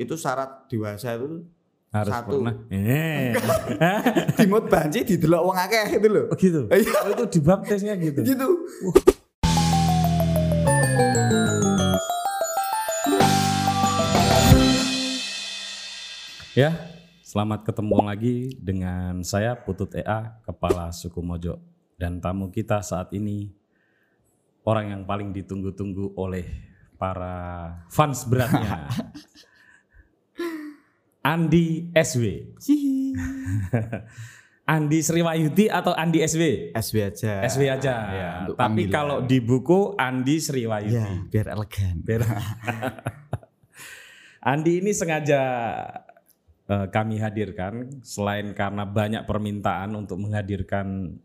itu syarat dewasa itu Harus Satu. pernah. Eh. dimut banci didelok wong akeh itu loh. Oh gitu. Oh, itu dibaptisnya gitu. Gitu. Ya, selamat ketemu lagi dengan saya Putut EA, Kepala Suku Mojo. Dan tamu kita saat ini orang yang paling ditunggu-tunggu oleh para fans beratnya. Andi SW. Andi Sriwayuti atau Andi SW? SW aja. SW aja. Ya, Tapi panggilan. kalau di buku Andi Sriwayuti. ya, biar elegan. Ber- Andi ini sengaja eh, kami hadirkan selain karena banyak permintaan untuk menghadirkan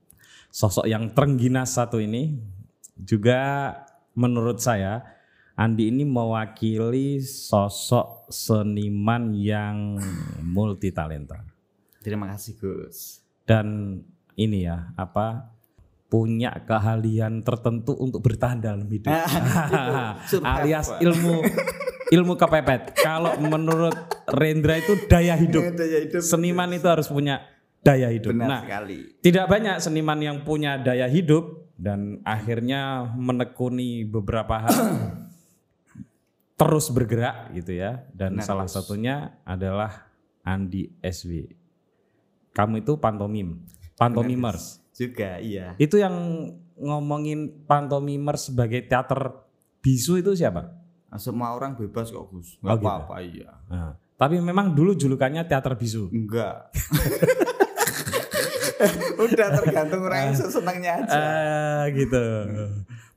sosok yang terengginas satu ini juga menurut saya Andi ini mewakili sosok seniman yang multi talenta Terima kasih Gus. dan ini ya apa punya keahlian tertentu untuk bertahan dalam hidup. Survive, alias ilmu ilmu kepepet. Kalau menurut Rendra itu daya hidup. Daya hidup. seniman itu harus punya daya hidup. Benar nah sekali. tidak banyak seniman yang punya daya hidup dan akhirnya menekuni beberapa hal terus bergerak gitu ya dan Benar, salah Gus. satunya adalah Andi SW. Kamu itu pantomim, pantomimers. Juga iya. Itu yang ngomongin pantomimers sebagai teater bisu itu siapa? Semua orang bebas kok Gus. Oh, Enggak gitu. apa-apa iya. Nah, tapi memang dulu julukannya teater bisu. Enggak. Udah tergantung orang yang senangnya aja. Eh gitu.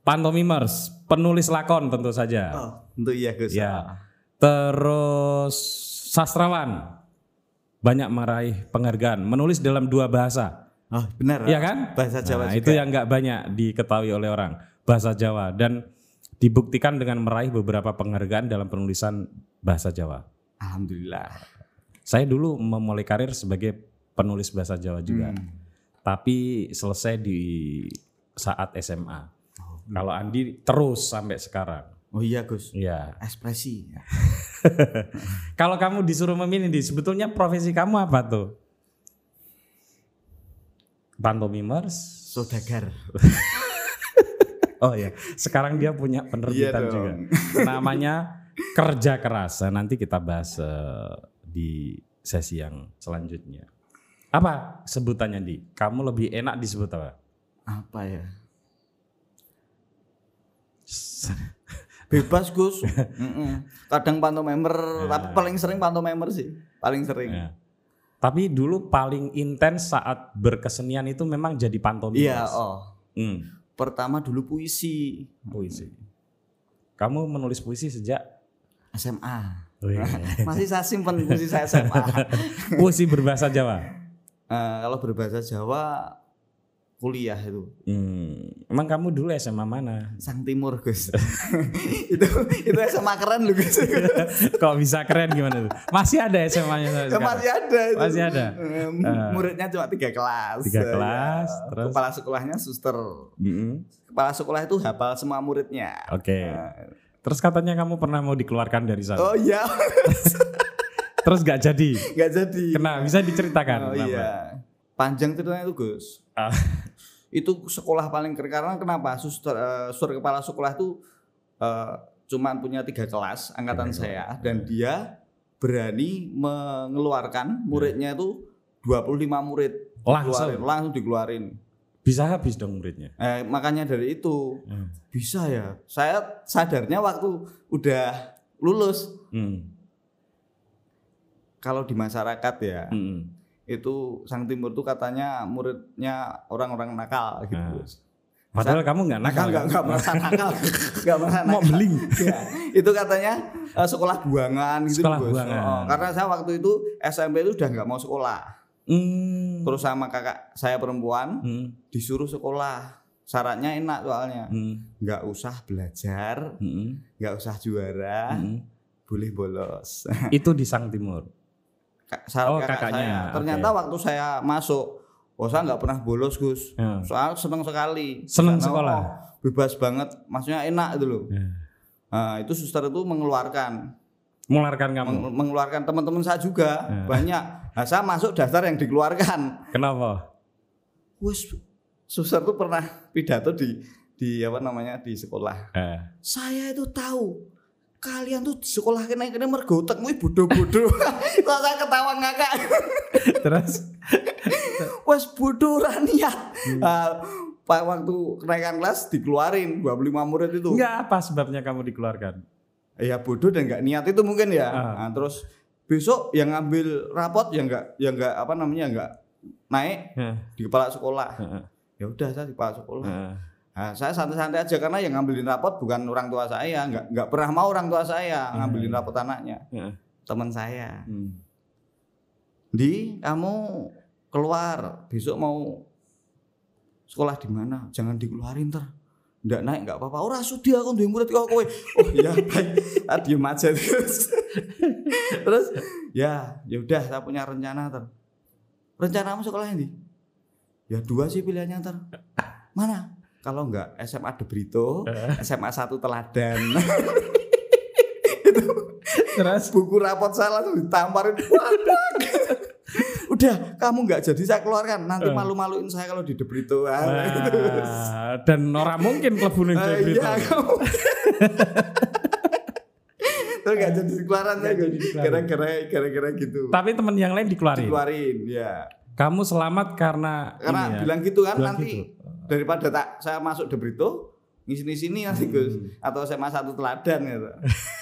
Pantomimers, penulis lakon tentu saja. Oh, untuk iya Gus. Ya. Terus sastrawan. Banyak meraih penghargaan, menulis dalam dua bahasa. Oh, benar. Iya kan? Bahasa Jawa Nah, juga. itu yang nggak banyak diketahui oleh orang, bahasa Jawa dan dibuktikan dengan meraih beberapa penghargaan dalam penulisan bahasa Jawa. Alhamdulillah. Saya dulu memulai karir sebagai penulis bahasa Jawa juga. Hmm. Tapi selesai di saat SMA. Kalau Andi terus sampai sekarang. Oh iya Gus. Ya. Ekspresi. Kalau kamu disuruh memilih, Di, sebetulnya profesi kamu apa tuh? Pantomimers. Saudagar. Oh ya, sekarang dia punya penerbitan Iya juga. Namanya kerja keras. Nah, Nanti kita bahas eh, di sesi yang selanjutnya. Apa sebutannya di? Kamu lebih enak disebut apa? Apa ya? Bebas Gus. Kadang pantomimer, tapi paling sering pantomimer sih. Paling sering. Ya. Tapi dulu paling intens saat berkesenian itu memang jadi pantomim. Iya, oh. Hmm, Pertama dulu puisi. puisi. Kamu menulis puisi sejak SMA. Wih. Masih saya simpen puisi saya SMA. puisi berbahasa Jawa. Eh, kalau berbahasa Jawa kuliah itu Hmm, emang kamu dulu SMA mana? Sang Timur Gus. itu itu SMA keren loh Gus. Kok bisa keren gimana tuh? Masih ada SMA-nya Ya, masih ada itu. Masih ada? Eh, muridnya cuma tiga kelas. Tiga Eh, kelas, ya. terus? Kepala sekolahnya suster. Mm-mm. Kepala sekolah itu hafal semua muridnya. Oke. Nah, Terus katanya kamu pernah mau dikeluarkan dari sana. Oh iya, Terus gak jadi. nggak jadi. Kena, bisa diceritakan Oh kenapa? iya. Panjang ceritanya itu Gus. Itu sekolah paling keren karena kenapa? Suster, eh, suster kepala sekolah itu eh, cuman punya tiga kelas angkatan saya dan dia berani mengeluarkan muridnya itu 25 murid Langsung? Dikeluarin, langsung dikeluarin. bisa habis dong muridnya. Eh, makanya dari itu Hmm. bisa ya. Saya sadarnya waktu udah lulus Hmm. kalau di masyarakat ya Mm-mm. Itu Sang Timur tuh katanya muridnya orang-orang nakal gitu. Nah. Padahal kamu nggak nakal. Nggak kan? nggak merasa nakal, nggak merasa nakal. Mau beling. Ya, itu katanya eh, sekolah buangan gitu Sekolah Gus. buangan. Oh, karena saya waktu itu SMP itu udah nggak mau sekolah. Hmm. Terus sama kakak saya perempuan Hmm. disuruh sekolah. Syaratnya enak soalnya. Hmm. Nggak usah belajar, Hmm. nggak usah juara, Hmm. boleh bolos. Itu di Sang Timur. Oh, kakak kakaknya, saya. Ternyata waktu saya masuk, oh saya nggak pernah bolos Gus. Ya. Soal seneng sekali. Seneng Karena, sekolah? oh, bebas banget, maksudnya enak itu loh. Ya. Nah, itu suster itu mengeluarkan Mengeluarkan kamu. Meng- mengeluarkan teman-teman saya juga banyak. Nah, saya masuk daftar yang dikeluarkan. Kenapa? Wes suster tuh pernah pidato di di apa namanya di sekolah. Eh. Saya itu tahu kalian tuh sekolah kena kena mergo utekmu bodoh-bodoh. Kok saya ketawa ngakak. Terus Wes bodoh niat. Ah, Pak waktu kenaikan kelas dikeluarin 25 murid itu. enggak apa sebabnya kamu dikeluarkan? Ya bodoh dan nggak niat itu mungkin ya. Ah. Nah, terus besok yang ngambil rapot yang nggak yang nggak apa namanya nggak naik Heeh. di kepala sekolah. Heeh. Ya udah saya di kepala sekolah. Heeh. Nah, saya santai-santai aja karena yang ngambilin rapot bukan orang tua saya, nggak nggak pernah mau orang tua saya ngambilin rapot anaknya, Heeh. teman saya. Hmm. Di kamu keluar besok mau sekolah di mana? Jangan dikeluarin ter. Nggak naik nggak apa-apa. Ora sudi aku duwe murid kok kowe. Oh iya baik. Ah, diem aja terus. terus ya ya udah saya punya rencana ter. Rencanamu sekolah ini? Ya dua sih pilihannya ter. Mana? Kalau enggak SMA De Brito, SMA 1 Teladan. Terus buku rapot saya langsung ditamparin udah kamu nggak jadi saya keluarkan nanti malu-maluin saya kalau di De Brito Ah, gitu. Wah, dan orang mungkin klebu ning Ah, Brito. iya kamu terus nggak jadi keluaran dikeluarin. gara-gara gara-gara gitu Tapi teman yang lain dikeluarin. keluarin ya Kamu selamat karena karena ya. bilang gitu kan Bilang nanti gitu. Daripada tak saya masuk De Brito ngisi sini nanti Gus atau SMA satu teladan gitu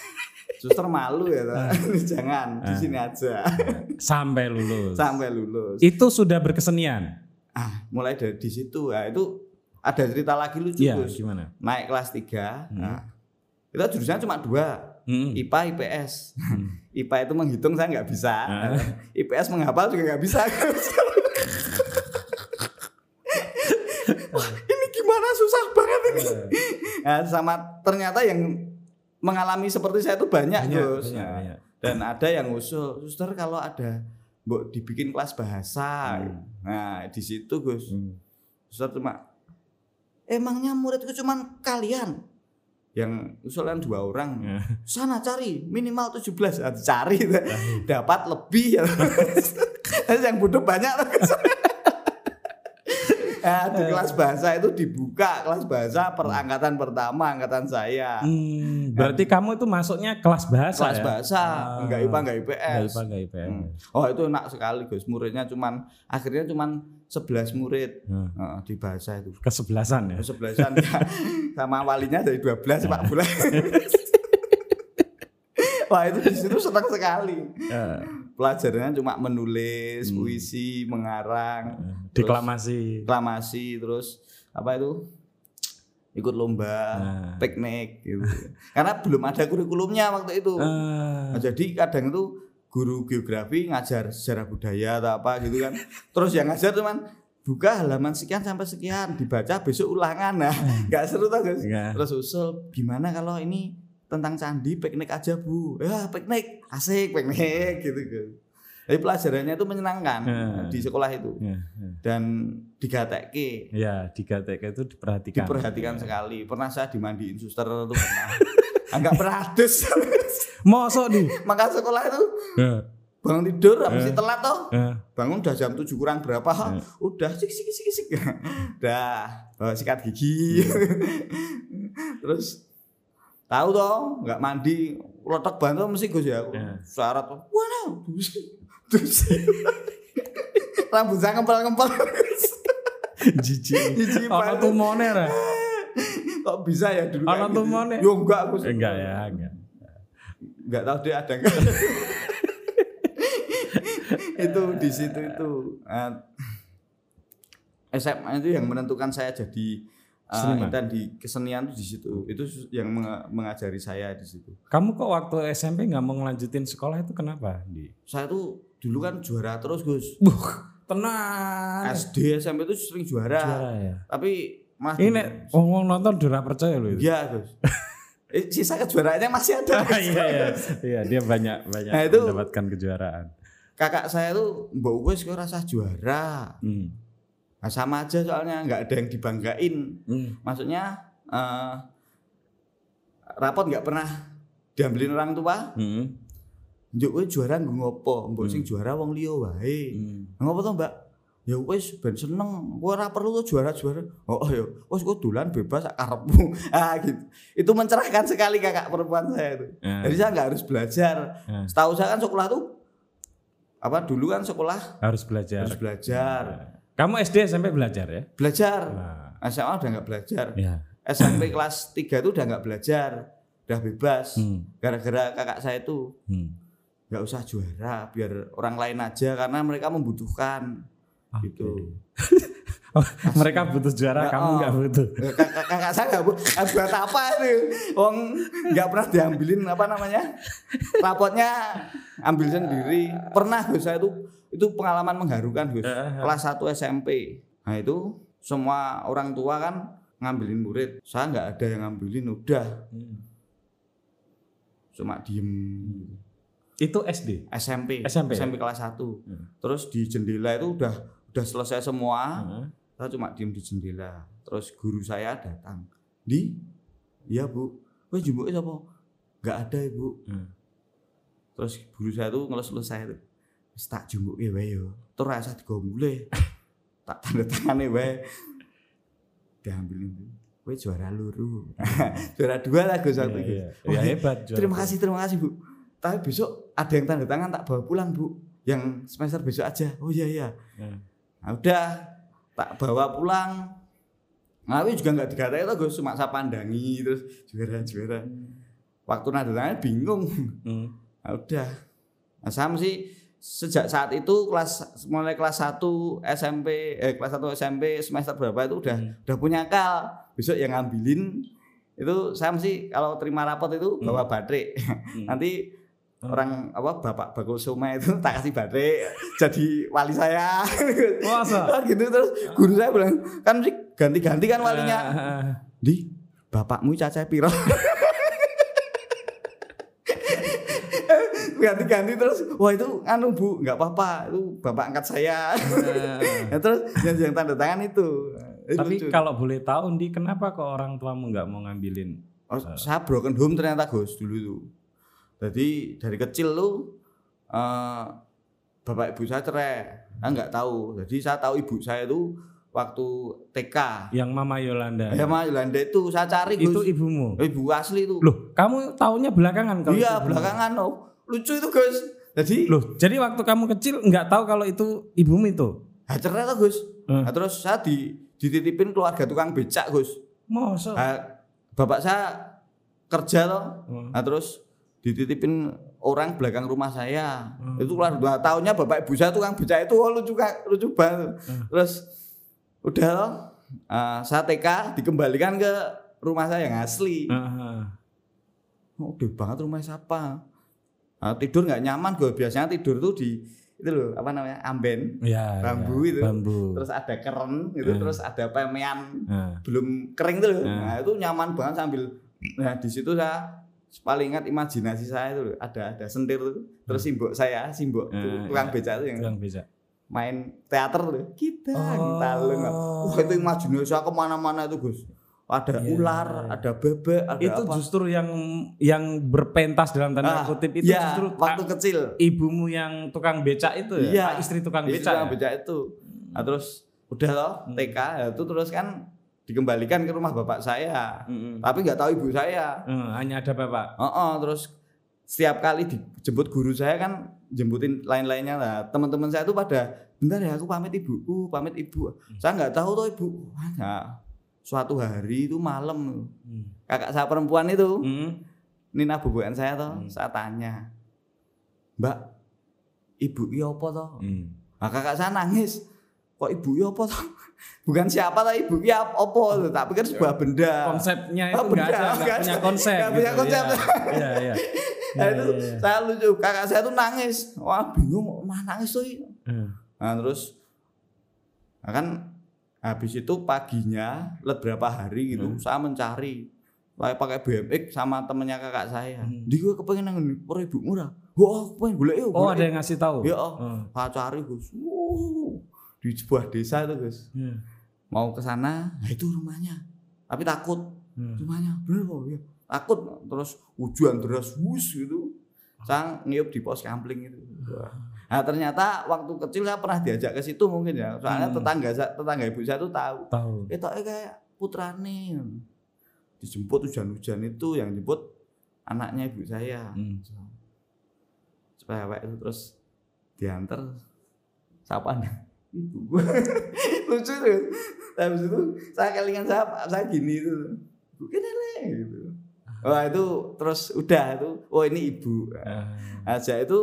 suster malu ya toh. jangan di sini aja. Sampai lulus. sampai lulus. Itu sudah berkesenian. ah mulai dari di situ. Ya itu ada cerita lagi lucu Iya, Gus. gimana? naik kelas 3 nah, kita jurusannya cuma dua Hmm. IPA IPS IPA itu menghitung saya nggak bisa. Ah. IPS menghafal juga nggak bisa Wah, ini gimana susah banget ini Nah, sama ternyata yang mengalami seperti saya itu banyak, Banyak, Gus. banyak, Nah, banyak. dan ada yang usul suster kalau ada Mbok dibikin kelas bahasa. Nah di situ Gus. Hmm. Suster cuma emangnya muridku cuman kalian? Yang usulan dua orang. Ya. sana cari minimal 17 Ah, cari. Dapat lebih. Ya yang bodoh banyak Nah, di kelas bahasa itu dibuka kelas bahasa per angkatan pertama angkatan saya Hmm, berarti kamu itu masuknya kelas bahasa kelas ya? bahasa Ah. enggak IPA enggak IPS Nggak IPA, nggak IPS. Hmm. Oh itu enak sekali Gus muridnya cuman akhirnya cuman 11 murid Hmm. Heeh, di bahasa itu Kesebelasan ya. sebelasan ya. sama walinya dari 12 Pak bulan. Wah itu di situ senang sekali. Ya. Pelajarannya cuma menulis, Hmm. puisi, mengarang, Deklamasi. reklamasi, terus apa itu ikut lomba, Nah. piknik gitu. Karena belum ada kurikulumnya waktu itu. Ah, Nah, jadi kadang itu guru geografi ngajar sejarah budaya atau apa gitu kan. Terus yang ngajar cuman buka halaman sekian sampai sekian dibaca besok ulangan nah nggak seru tuh guys terus usul gimana kalau ini tentang candi piknik aja bu. Ya piknik. Asik piknik gitu guys jadi pelajarannya itu menyenangkan Hmm. di sekolah itu. Ya, ya. dan digateke Ya, di GTK itu diperhatikan. diperhatikan sekali. Pernah saya dimandiin suster tuh pernah. Agak beratus Mosok di. maka sekolah itu Ya, bangun tidur habis itu telat toh. Ya. bangun udah jam 7 kurang berapa udah sik sik sik sik. Udah bawa sikat gigi. Terus tahu toh nggak mandi lotok bantu mesti gus ya Ya. syarat tuh wow dus dus rambut saya ngempel Jijik. Jijik banget. tumone ra? kok bisa ya dulu kayak gitu? tumone? yo enggak gus Enggak ya, enggak. nggak tahu dia ada enggak itu di situ itu Eh, SMA itu yang menentukan saya jadi uh, Seniman. dan di kesenian itu di situ itu yang menga- mengajari saya di situ Kamu kok waktu SMP nggak mau ngelanjutin sekolah itu kenapa? Di. saya tuh dulu kan juara terus Gus Tenang. SD SMP itu sering juara, Juara ya. tapi mas Ini ngomong nonton udah percaya loh itu. iya Gus Eh, sisa kejuaraannya masih ada Gus. iya iya. Iya, dia banyak banyak Nah, itu- mendapatkan kejuaraan. kakak saya tuh mbak Wes kok rasa juara Hmm. Nah, sama aja soalnya nggak ada yang dibanggain Hmm. maksudnya eh, rapot nggak pernah diambilin orang tua Hmm. Njuk kowe juara nggo ngopo? Mbok sing Hmm. juara wong liya wae. Hmm. Ngopo to, Mbak? Ya wis ben seneng. Kowe ora perlu tuh juara-juara. Oh, oh ya, wis kowe dolan bebas sak karepmu. Ah gitu. Itu mencerahkan sekali kakak perempuan saya itu. Ah. Jadi saya nggak harus belajar. Ah. Setahu saya kan sekolah tuh apa dulu kan sekolah harus belajar. harus belajar. Kamu SD SMP belajar ya? Belajar. Nah, SMA udah nggak belajar. ya. SMP kelas 3 itu udah nggak belajar. Udah bebas. Hmm. Gara-gara kakak saya itu Hmm. nggak usah juara biar orang lain aja karena mereka membutuhkan Oke. gitu. Mereka butuh juara, Ya, kamu oh. nggak butuh. kakak, kakak saya nggak bu- ah, buat apa itu wong nggak pernah diambilin apa namanya rapotnya ambil sendiri pernah Gus saya itu itu pengalaman mengharukan Gus Eh, kelas 1 SMP nah itu semua orang tua kan ngambilin murid saya nggak ada yang ngambilin udah Hmm. cuma diem Itu SD. SMP SMP ya? kelas 1 Hmm. terus di jendela itu udah udah selesai semua Heeh. saya cuma diem di jendela. Terus guru saya datang. Di? Iya bu. Wah jumbo siapa? Nggak ada ibu. Hmm. terus guru saya tuh ngelus saya tuh. Tak jumbo ya wae yo. Terus rasa digombule tak tanda tangan wae. Diambil itu Kowe juara luru. Juara dua lah gue satu gitu. iya. Ya hebat. juara terima kasih terima kasih bu. Tapi besok ada yang tanda tangan tak bawa pulang bu. Yang semester besok aja. Oh iya iya. Hmm. Nah, udah tak bawa pulang. Aku juga nggak digarai itu gue cuma saya pandangi terus juara juara. Waktu nada tangannya bingung. Hmm. Nah, udah. Nah, saya mesti sejak saat itu kelas mulai kelas 1 SMP eh kelas 1 SMP semester berapa itu udah Hmm. udah punya akal. Besok yang ngambilin itu saya mesti kalau terima rapot itu bawa baterai. Hmm. Nanti Hmm. Orang apa bapak bakul soma itu tak kasih baterai jadi wali saya Masa? Gitu terus guru saya bilang kan ganti-ganti kan walinya Ah, di bapakmu caca piro ganti-ganti terus wah itu anu bu nggak apa-apa itu bapak angkat saya ah. ya, terus yang, yang tanda tangan itu Tapi lucu. kalau boleh tahu, Di, kenapa kok orang tuamu nggak mau ngambilin? Oh, saya broken home ternyata Gus dulu itu jadi dari kecil lu eh, bapak ibu saya cerai saya nggak tahu jadi saya tahu ibu saya itu waktu TK Yang Mama Yolanda. ya mah Yolanda itu saya cari itu Gus ibumu. ibu asli itu Loh, kamu taunya belakangan kalau iya belakangan oh lucu itu Gus jadi Loh, jadi waktu kamu kecil nggak tahu kalau itu ibumu itu? nah, cerai tuh Gus Hmm. Nah, terus saya di, dititipin keluarga tukang becak Gus Masa? Nah, bapak saya kerja loh Hmm. nah terus dititipin orang belakang rumah saya Hmm. itu keluar dua tahunnya bapak ibu saya tukang becak itu oh, lucu Kak, lucu banget Hmm. terus udah loh eh, saya TK dikembalikan ke rumah saya yang asli Ah, oh, gede banget rumah siapa Nah, tidur nggak nyaman gue biasanya tidur tuh di itu loh apa namanya amben ya, Bambu ya, itu. Bambu. terus ada keren gitu Hmm. terus ada pemean Ah, belum kering tuh loh. Hmm. Nah, itu nyaman banget sambil nah di situ saya paling ingat imajinasi saya itu loh, ada ada sentir tuh. Terus simbok saya, simbok Hmm. tukang becak tuh yang Tukang beca. main teater tuh. Kita Oh. kita lu nggak. Wah, itu imajinasi saya ke mana-mana itu, Gus. Ada Iya. ular, ada bebek, ada itu apa. justru yang yang berpentas dalam tanda Ah, kutip itu iya, justru waktu kecil. ibumu yang tukang becak itu ya? Iya. Ah, istri tukang Istri becak. tukang ya? becak itu. Nah, terus udah loh Hmm. TK ya, itu terus kan dikembalikan ke rumah bapak saya. Mm-mm. Tapi nggak tahu ibu saya. Eh, hanya ada bapak. Oh, oh, terus setiap kali dijemput guru saya kan jemputin lain-lainnya lah. Teman-teman saya tuh pada bentar ya aku pamit ibuku, pamit ibu. Saya nggak tahu tuh ibu. Wah, nah, suatu hari itu malam Hmm. kakak saya perempuan itu Mm. Nina bubukan saya tuh Hmm. saya tanya Mbak ibu ini apa toh Mm. nah, kakak saya nangis kok ibu ini apa toh bukan siapa toh ibu ini apa tuh tapi kan sebuah benda Konsepnya itu Oh, nggak beda, ada, nggak nggak punya konsep. Nggak punya gitu. konsep. Iya, iya. iya. Nah, Iya, itu iya, saya lucu kakak saya tuh nangis wah bingung mah nangis tuh Eh. nah terus nah kan habis itu paginya let berapa hari gitu Hmm. saya mencari saya pakai BMX sama temennya kakak saya Hmm. di gue kepengen nang per ibu murah wah kepengen golek yuk Oh, ada yuk." yang ngasih tahu. ya oh Oh. saya cari Wuh, di sebuah desa itu gus Hmm. mau ke sana nah itu rumahnya tapi takut Hmm. rumahnya bener kok ya takut terus hujan deras wus gitu Saya ngiup di pos kampling itu. Nah ternyata waktu kecil saya pernah diajak ke situ mungkin ya. Soalnya Hmm. tetangga tetangga ibu saya tuh tahu. Tahu. Itu kayak putrane. Dijemput hujan-hujan itu yang jemput anaknya ibu saya. Hmm. Cewek itu terus diantar siapa ibu lucu tuh habis itu saya kelingan saya saya gini itu bukan gitu wah itu terus udah itu oh ini ibu Ah. aja itu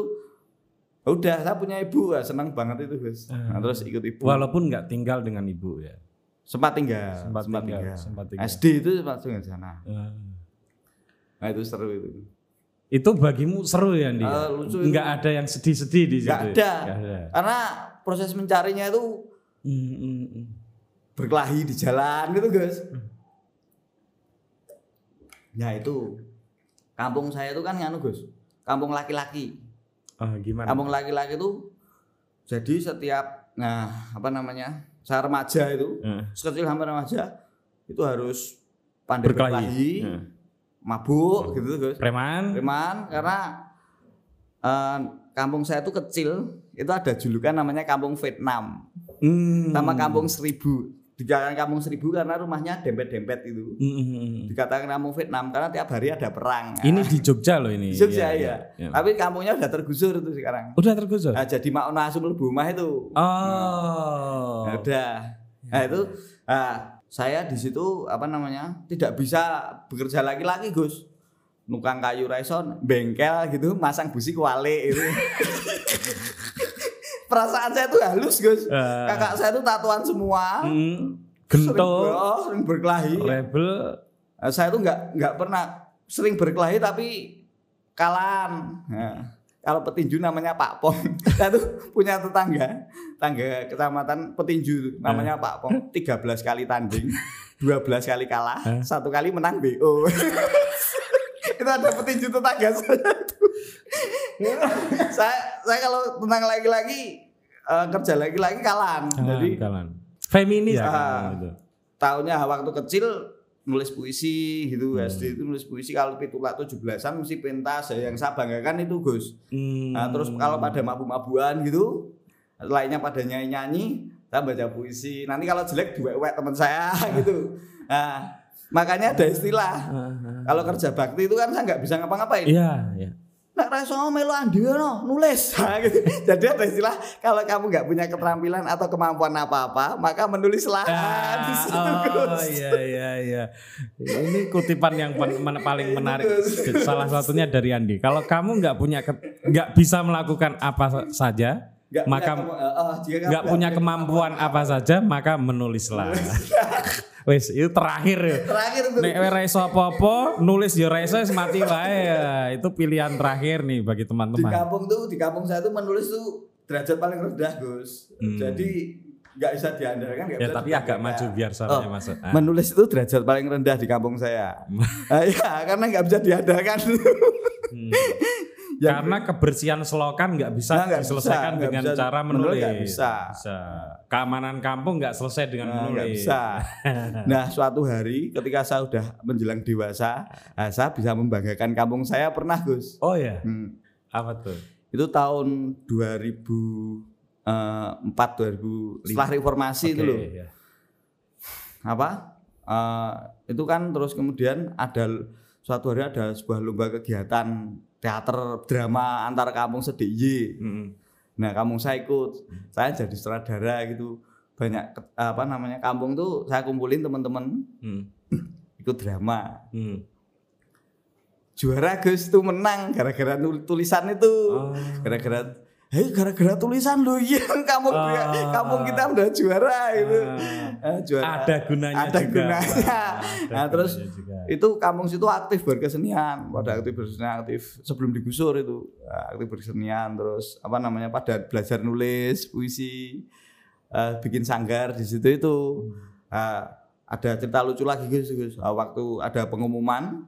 udah saya punya ibu ya, senang banget itu Gus nah, terus ikut ibu Walaupun nggak tinggal dengan ibu ya. sempat tinggal Sempat tinggal, sempat tinggal. SD itu sempat tinggal di sana Ah. nah itu seru itu Itu bagimu seru ya, Andi? Ah, lucu itu. Nggak ada yang sedih-sedih di situ. nggak ya? ada Nggak ada. karena proses mencarinya itu Hmm, hmm, hmm. berkelahi di jalan gitu guys ya itu kampung saya itu kan nganu Gus kampung laki-laki Ah, gimana? kampung laki-laki itu jadi setiap nah apa namanya saya remaja itu sekecil sampai remaja itu harus pandai Berkelahi. berkelahi, Ah. mabuk gitu Gus Preman? Preman karena eh, kampung saya itu kecil itu ada julukan namanya kampung Vietnam Hmm. sama kampung seribu dikatakan kampung seribu karena rumahnya dempet-dempet itu Hmm, hmm, hmm. dikatakan kampung Vietnam karena tiap hari ada perang Ini di Jogja loh ini. Jogja Iya, ya, iya. tapi kampungnya udah tergusur itu sekarang Udah tergusur? nah, jadi mau nasum lebu rumah itu Oh. Nah, udah nah itu ah, saya di situ apa namanya tidak bisa bekerja lagi-lagi Gus nukang kayu raison bengkel gitu masang busi kuali itu perasaan saya tuh halus Gus Ah. kakak saya tuh tatuan semua sering, Gento, oh, sering berkelahi rebel. Nah, saya tuh nggak nggak pernah sering berkelahi tapi kalan. Nah, kalau petinju namanya Pak Pong. Saya tuh punya tetangga, tangga kecamatan petinju namanya Pak Pong. 13 kali tanding, 12 kali kalah, satu kali menang BO. itu ada petinju tetangga saya tuh. saya saya kalau tentang lagi-lagi eh, kerja lagi-lagi kalan. Jadi kalan. Feminis Ya. kan itu. tahunnya waktu kecil nulis puisi gitu Hmm. SD itu nulis puisi kalau pitulak 17-an mesti pentas ya yang saya banggakan itu Gus Hmm. nah, terus kalau pada mabu-mabuan gitu lainnya pada nyanyi-nyanyi saya baca puisi nanti kalau jelek duwek-wek teman saya gitu nah makanya ada istilah kalau kerja bakti itu kan saya nggak bisa ngapa-ngapain Iya, iya. Nek reso melu andi no, nulis. Nah, gitu. Jadi ada istilah kalau kamu nggak punya keterampilan atau kemampuan apa-apa, maka menulislah situ. oh iya iya iya. Ini kutipan yang paling menarik. Salah satunya dari Andi. Kalau kamu nggak punya nggak bisa melakukan apa sa- saja, Nggak maka punya eh, eh, jika kamu nggak punya kemampuan apa saja, maka menulislah. Wes, itu terakhir ya. Terakhir itu. Nek ora iso apa-apa, nulis ya ora iso wis mati wae ya. Itu pilihan terakhir nih bagi di teman-teman. kampung tuh di kampung saya tuh menulis tuh derajat paling rendah Gus. Jadi nggak bisa diandalkan. Hmm. Ya bisa tapi agak maju biar suaranya masuk. Ah. Menulis itu derajat paling rendah di kampung saya. Ah, Iya, karena nggak bisa diandalkan. Hmm. Yang- Karena kebersihan selokan nggak bisa Nah, diselesaikan bisa, dengan bisa. cara Menulis menulis. nggak bisa. Keamanan kampung nggak selesai dengan Nah, menulis. bisa. Nah, suatu hari ketika saya udah menjelang dewasa, ah, saya bisa membanggakan kampung saya pernah Gus. Oh ya, Hmm. apa tuh? Itu tahun 2004 2000 setelah reformasi itu Oke, loh. ya. apa eh, itu kan terus kemudian ada suatu hari ada sebuah lomba kegiatan teater drama antar kampung sediy Mm-mm. nah kampung saya ikut saya jadi sutradara gitu banyak apa namanya kampung tuh saya kumpulin teman-teman Mm. ikut drama Mm. juara Gus tuh menang gara-gara tulisan itu Oh. gara-gara Hei gara-gara tulisan lo iya kampung Ah. kampung kita udah juara itu Eh, juara Ada gunanya ada juga. gunanya. Nah terus juga. itu kampung situ aktif berkesenian pada aktif berkesenian aktif sebelum digusur itu Nah, aktif berkesenian terus apa namanya pada belajar nulis puisi eh, bikin sanggar di situ itu Nah, ada cerita lucu lagi Gus, Gus. Nah, waktu ada pengumuman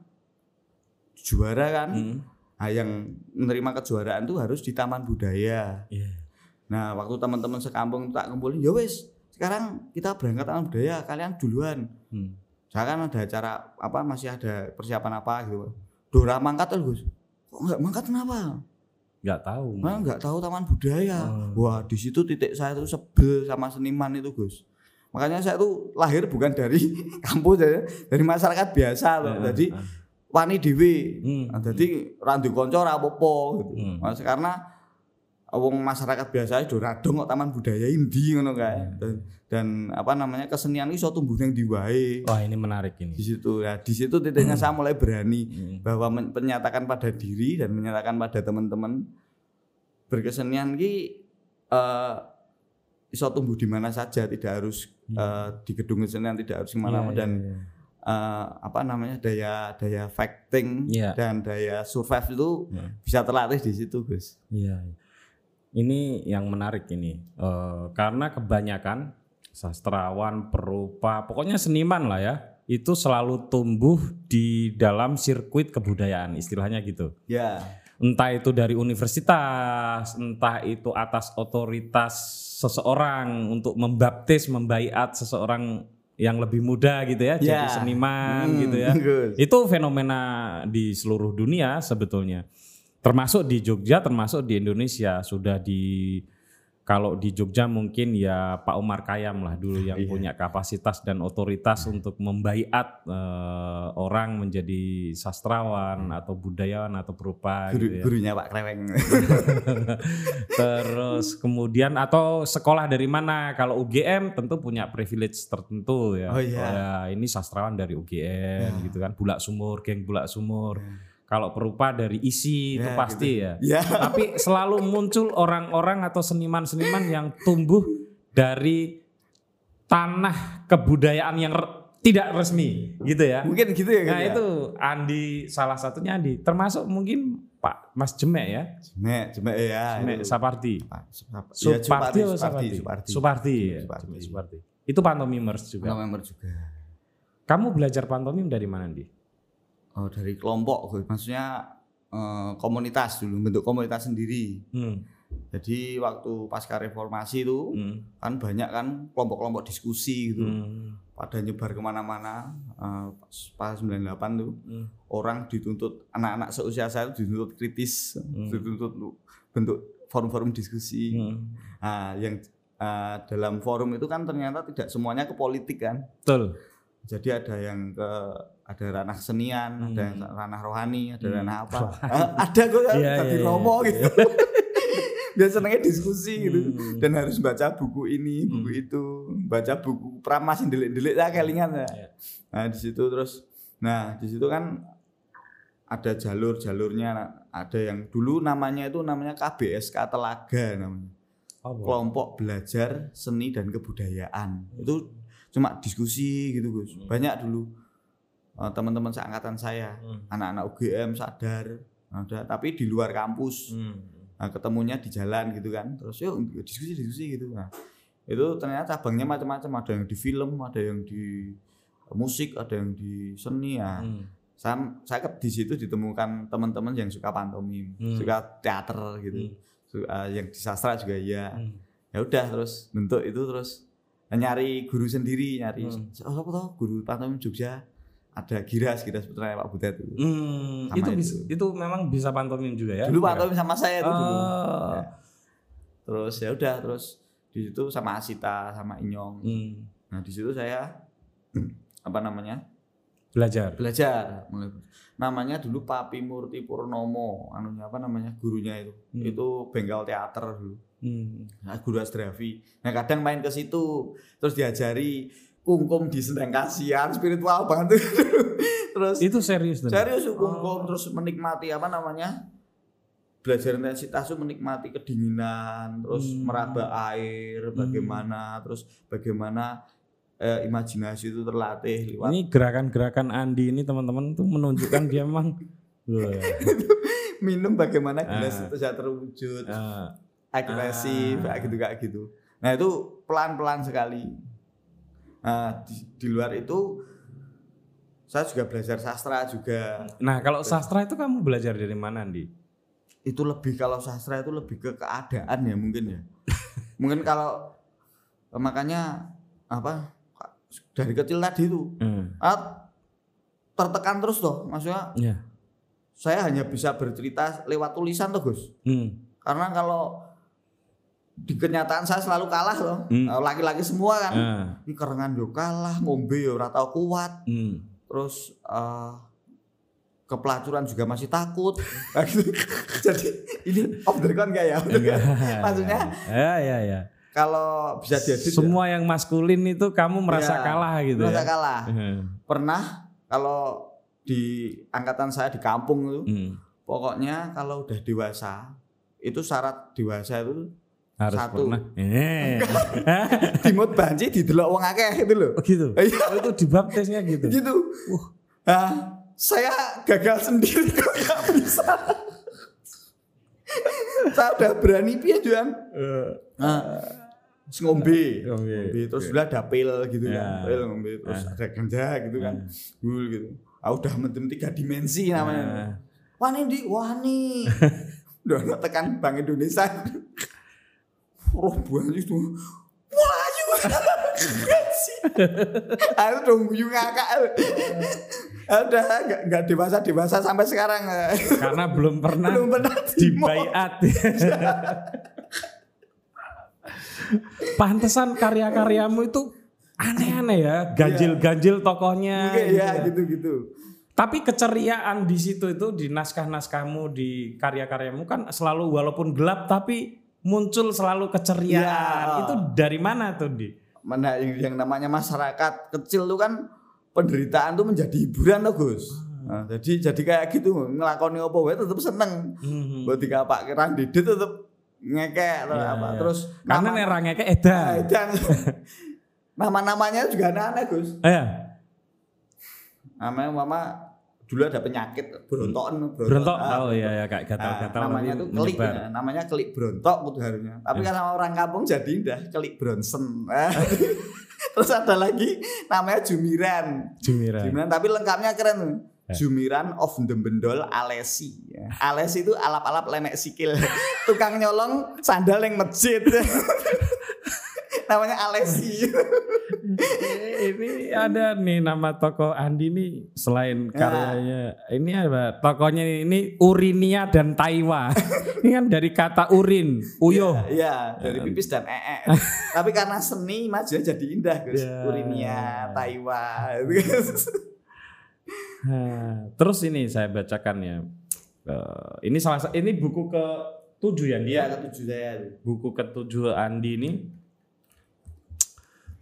juara kan Mm. nah, yang menerima kejuaraan tuh harus di taman budaya Iya. Nah, waktu teman-teman sekampung tak kumpulin, ya wes, sekarang kita berangkat taman budaya, kalian duluan. Mm. Saya kan ada acara apa masih ada persiapan apa gitu. Dora mangkat loh, Gus. Kok enggak mangkat kenapa? nggak tahu. Nah, nggak tahu taman budaya. Hmm. Wah, di situ titik saya tuh sebel sama seniman itu, Gus. Makanya saya tuh lahir bukan dari kampus ya, dari masyarakat biasa loh. Eh, Jadi eh, wani dhewe. Hmm. Nah, Jadi randu kanca ora apa-apa gitu. Hmm. Mas, karena wong masyarakat biasa itu radong kok taman budaya indi ngono kae. Hmm. Dan, dan apa namanya kesenian iso tumbuh nang ndi wae. Wah ini menarik Di ini. situ ya, di situ titiknya saya mulai berani Hmm. bahwa men- menyatakan pada diri dan menyatakan pada teman-teman berkesenian ki eh iso tumbuh di mana saja tidak harus eh, di gedung kesenian tidak harus ke mana Iya, dan iya, iya. eh, apa namanya daya daya fighting Iya. dan daya survive itu Iya. bisa terlatih di situ Gus. Iya. Ini yang menarik ini. Eh, karena kebanyakan sastrawan, perupa, pokoknya seniman lah ya, itu selalu tumbuh di dalam sirkuit kebudayaan, istilahnya gitu. Ya. Entah itu dari universitas, entah itu atas otoritas seseorang untuk membaptis, membaiat seseorang yang lebih muda gitu ya, jadi Ya. seniman Hmm, gitu ya. Gus. Itu fenomena di seluruh dunia sebetulnya. Termasuk di Jogja, termasuk di Indonesia sudah di kalau di Jogja mungkin ya Pak Umar Kayam lah dulu yang Iya. punya kapasitas dan otoritas untuk membaiat eh, orang menjadi sastrawan atau budayawan atau perupa Guru, gitu ya. gurunya Pak Kreweng. Terus kemudian atau sekolah dari mana? Kalau UGM tentu punya privilege tertentu ya. Oh, iya. ya, ini sastrawan dari UGM Ya. gitu kan, Bulak Sumur, geng Bulak Sumur. Kalau perupa dari isi itu Ya, pasti ya. ya. Tapi selalu muncul orang-orang atau seniman-seniman yang tumbuh dari tanah kebudayaan yang re- tidak resmi gitu ya. Mungkin gitu ya. Nah Gus, ya? itu Andi salah satunya Andi, termasuk mungkin Pak Mas Jemek ya. Jemek, jemek ya. Jemek itu. Sapardi. Pak, Sup- Supardi ya, Supardi, atau Supardi, Sapardi? Supardi. Supardi. ya, Supardi. Jemek Supardi. Itu pantomimers juga. November juga. Kamu belajar pantomim dari mana Andi? Oh, dari kelompok, Gus. maksudnya eh, komunitas dulu, bentuk komunitas sendiri. Hmm. Jadi waktu pasca reformasi itu Hmm. kan banyak kan kelompok-kelompok diskusi gitu, Hmm. pada nyebar ke mana-mana. eh, pas 98 tuh Hmm. orang dituntut anak-anak seusia saya itu dituntut kritis, dituntut lu- bentuk forum-forum diskusi. Hmm. Nah, yang eh, dalam forum itu kan ternyata tidak semuanya ke politik kan. Betul. Jadi ada yang ke ada ranah kesenian, ada yang ranah rohani, ada Hmm. ranah apa. Eh, ada kok yang Iya, tadi iya, iya. romo gitu. Dia senengnya diskusi gitu Hmm. dan harus baca buku ini, buku itu, baca buku pramas yang delik-delik lah kelingan ya. Iya. Nah, di situ terus nah, di situ kan ada jalur-jalurnya ada yang dulu namanya itu namanya KBSK Telaga namanya Oh, kelompok belajar seni dan kebudayaan itu cuma diskusi gitu Gus banyak dulu eh, teman-teman seangkatan saya Hmm. anak-anak UGM sadar ada tapi di luar kampus Hmm. nah, ketemunya di jalan gitu kan terus yuk diskusi diskusi gitu nah itu ternyata cabangnya macam-macam ada yang di film ada yang di musik ada yang di seni ya Hmm. saya saya ke- di situ ditemukan teman-teman yang suka pantomim Hmm. suka teater gitu Hmm. Eh, yang di sastra juga ya Hmm. ya udah terus bentuk itu terus nyari guru sendiri nyari Hmm. oh apa toh guru pantomim Jogja ada Giras Giras putranya Pak Butet itu Hmm, itu, itu. itu memang bisa pantomim juga ya? dulu pantomim sama saya itu dulu Oh. Ya. terus ya udah terus di situ sama Asita sama Inyong Hmm, nah di situ saya apa namanya belajar. belajar mulai namanya dulu Papi Murti Purnomo anunya apa namanya gurunya itu Hmm. itu bengkel teater dulu Hmm. nah, guru asdrafi nah kadang main ke situ terus diajari kungkum di sendang kasihan spiritual banget terus Itu serius tuh. serius kungkum terus menikmati apa namanya belajar intensitas itu menikmati kedinginan terus Hmm. meraba air bagaimana terus bagaimana eh, imajinasi itu terlatih lewat Ini gerakan-gerakan Andi ini teman-teman tuh menunjukkan dia memang minum bagaimana gelas Ah. itu bisa terwujud eh, agresif Ah. kayak gitu kayak gitu nah itu pelan pelan sekali nah di, di luar itu saya juga belajar sastra juga Nah kalau sastra itu kamu belajar dari mana Andi? itu lebih kalau sastra itu lebih ke keadaan ya mungkin ya mungkin kalau makanya apa dari kecil tadi itu Hmm. ah, tertekan terus loh maksudnya Ya. saya hanya bisa bercerita lewat tulisan tuh Gus. Hmm. Karena kalau di kenyataan saya selalu kalah loh. Hmm. Eh, Laki-laki semua kan. Ah. Ini kerengan yo kalah, ngombe yo ora tau kuat. Hmm. Terus eh kepelacuran juga masih takut. Gitu. Jadi ini off the record ya? Enggak. Maksudnya Ya ya ya. kalau bisa diedit ya, Semua yang maskulin itu kamu merasa Ya, kalah gitu merasa ya. kalah. Hmm. Pernah kalau di angkatan saya di kampung itu Hmm. pokoknya kalau udah dewasa itu syarat dewasa itu Harus Satu. pernah. Eh. dimut banci didelok wong akeh itu loh. Oh gitu. Iya. Oh, itu dibaptisnya gitu. gitu. Nah, saya gagal sendiri kok nggak bisa. saya udah berani piye Juan. Nah, terus ngombe. Ngombe. Terus udah dapil gitu Ya. kan. Pil ngombe terus ada ganja gitu kan. Gul gitu. Ah udah mentem tiga dimensi namanya. Wani di wani. Udah tekan Bank Indonesia. Roh buah itu. Wahyu. Aku dong guyu ngakak. Udah nggak nggak dewasa dewasa sampai sekarang. Karena belum pernah Belum pernah dibaiat. Pantesan karya-karyamu itu aneh-aneh ya, ganjil-ganjil tokohnya. Mungkin gitu ya ya. gitu-gitu. Tapi keceriaan di situ itu di naskah-naskahmu di karya-karyamu kan selalu walaupun gelap tapi muncul selalu keceriaan. Ya. Itu dari mana tuh di? Mana yang, yang namanya masyarakat kecil tuh kan penderitaan tuh menjadi hiburan loh Gus. Nah, jadi jadi kayak gitu ngelakoni apa wae tetep seneng. Hmm. Buat dikapak kiran dede tetep ngekek atau Ya, apa. ya. Terus Karena nama- nerangnya ke Nah, edan. dan nama-namanya juga aneh-aneh Gus. Eh, Namanya mama dulu ada penyakit berontokan berontok. Ah, Oh iya ya kayak Nah, gatal-gatal namanya nanti tuh kelik ya. namanya kelik berontok harusnya tapi kan sama orang kampung jadi indah kelik bronsen terus ada lagi namanya jumiran Jumiran. jumiran tapi lengkapnya keren tuh Eh. Jumiran of the Bendol Alesi. Ya. Alesi itu alap-alap lemek sikil. Tukang nyolong sandal yang masjid. Namanya Alesi. Eh, ini ada nih nama toko Andi nih selain Ya. karyanya ini apa tokonya ini Urinia dan Taiwa ini kan dari kata urin uyuh Iya, dari pipis dan ee. Tapi karena seni majunya jadi indah, Gus. Ya. Urinia, Taiwan. Nah, terus ini saya bacakan ya Eh, ini salah sa- ini buku ke tujuh ya dia Iya, ketujuh saya. buku ketujuh Andi ini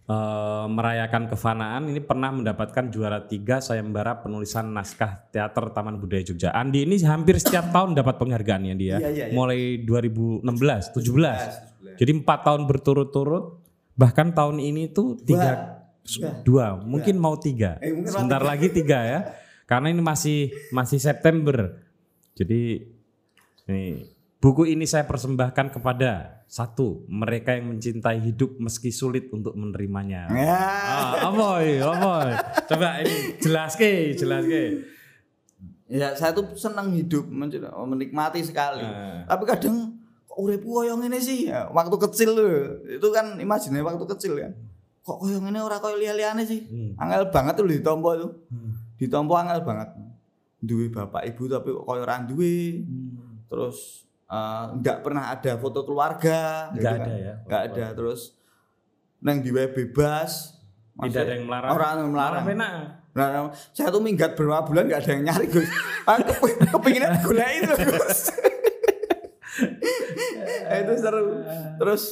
eh, merayakan kefanaan ini pernah mendapatkan juara tiga sayembara penulisan naskah teater Taman Budaya Jogja. Andi ini hampir setiap tahun dapat penghargaannya dia, Iya, iya, iya. mulai 2016, 17. Jadi empat tahun berturut-turut, bahkan tahun ini tuh tiga, dua, mungkin mau tiga. Eh, mungkin Sebentar lagi tiga ya, karena ini masih masih September. Jadi ini buku ini saya persembahkan kepada satu mereka yang mencintai hidup meski sulit untuk menerimanya. Ya. Ah, apa? Coba ini jelas ke, jelas ke. Ya, saya tuh senang hidup, men- menikmati sekali. Eh. Tapi kadang kok uripku koyo ngene sih? Ya, waktu kecil loh. Itu kan imajine waktu kecil kan. Kok koyo ngene ora koyo liya-liyane sih? Hmm. Angel banget tuh ditompo itu. Ditompo angel banget. Duwe bapak ibu tapi kok koyo ora duwe. Terus eh, nggak pernah ada foto keluarga. Nggak gitu ada kan. ya, Nggak ada. Terus neng di web bebas. Tidak ada yang melarang. Orang yang melarang. Enak. Nah, saya tuh minggat berapa bulan nggak ada yang nyari Gus. Aku kepinginnya digulain loh Gus. Itu seru. Terus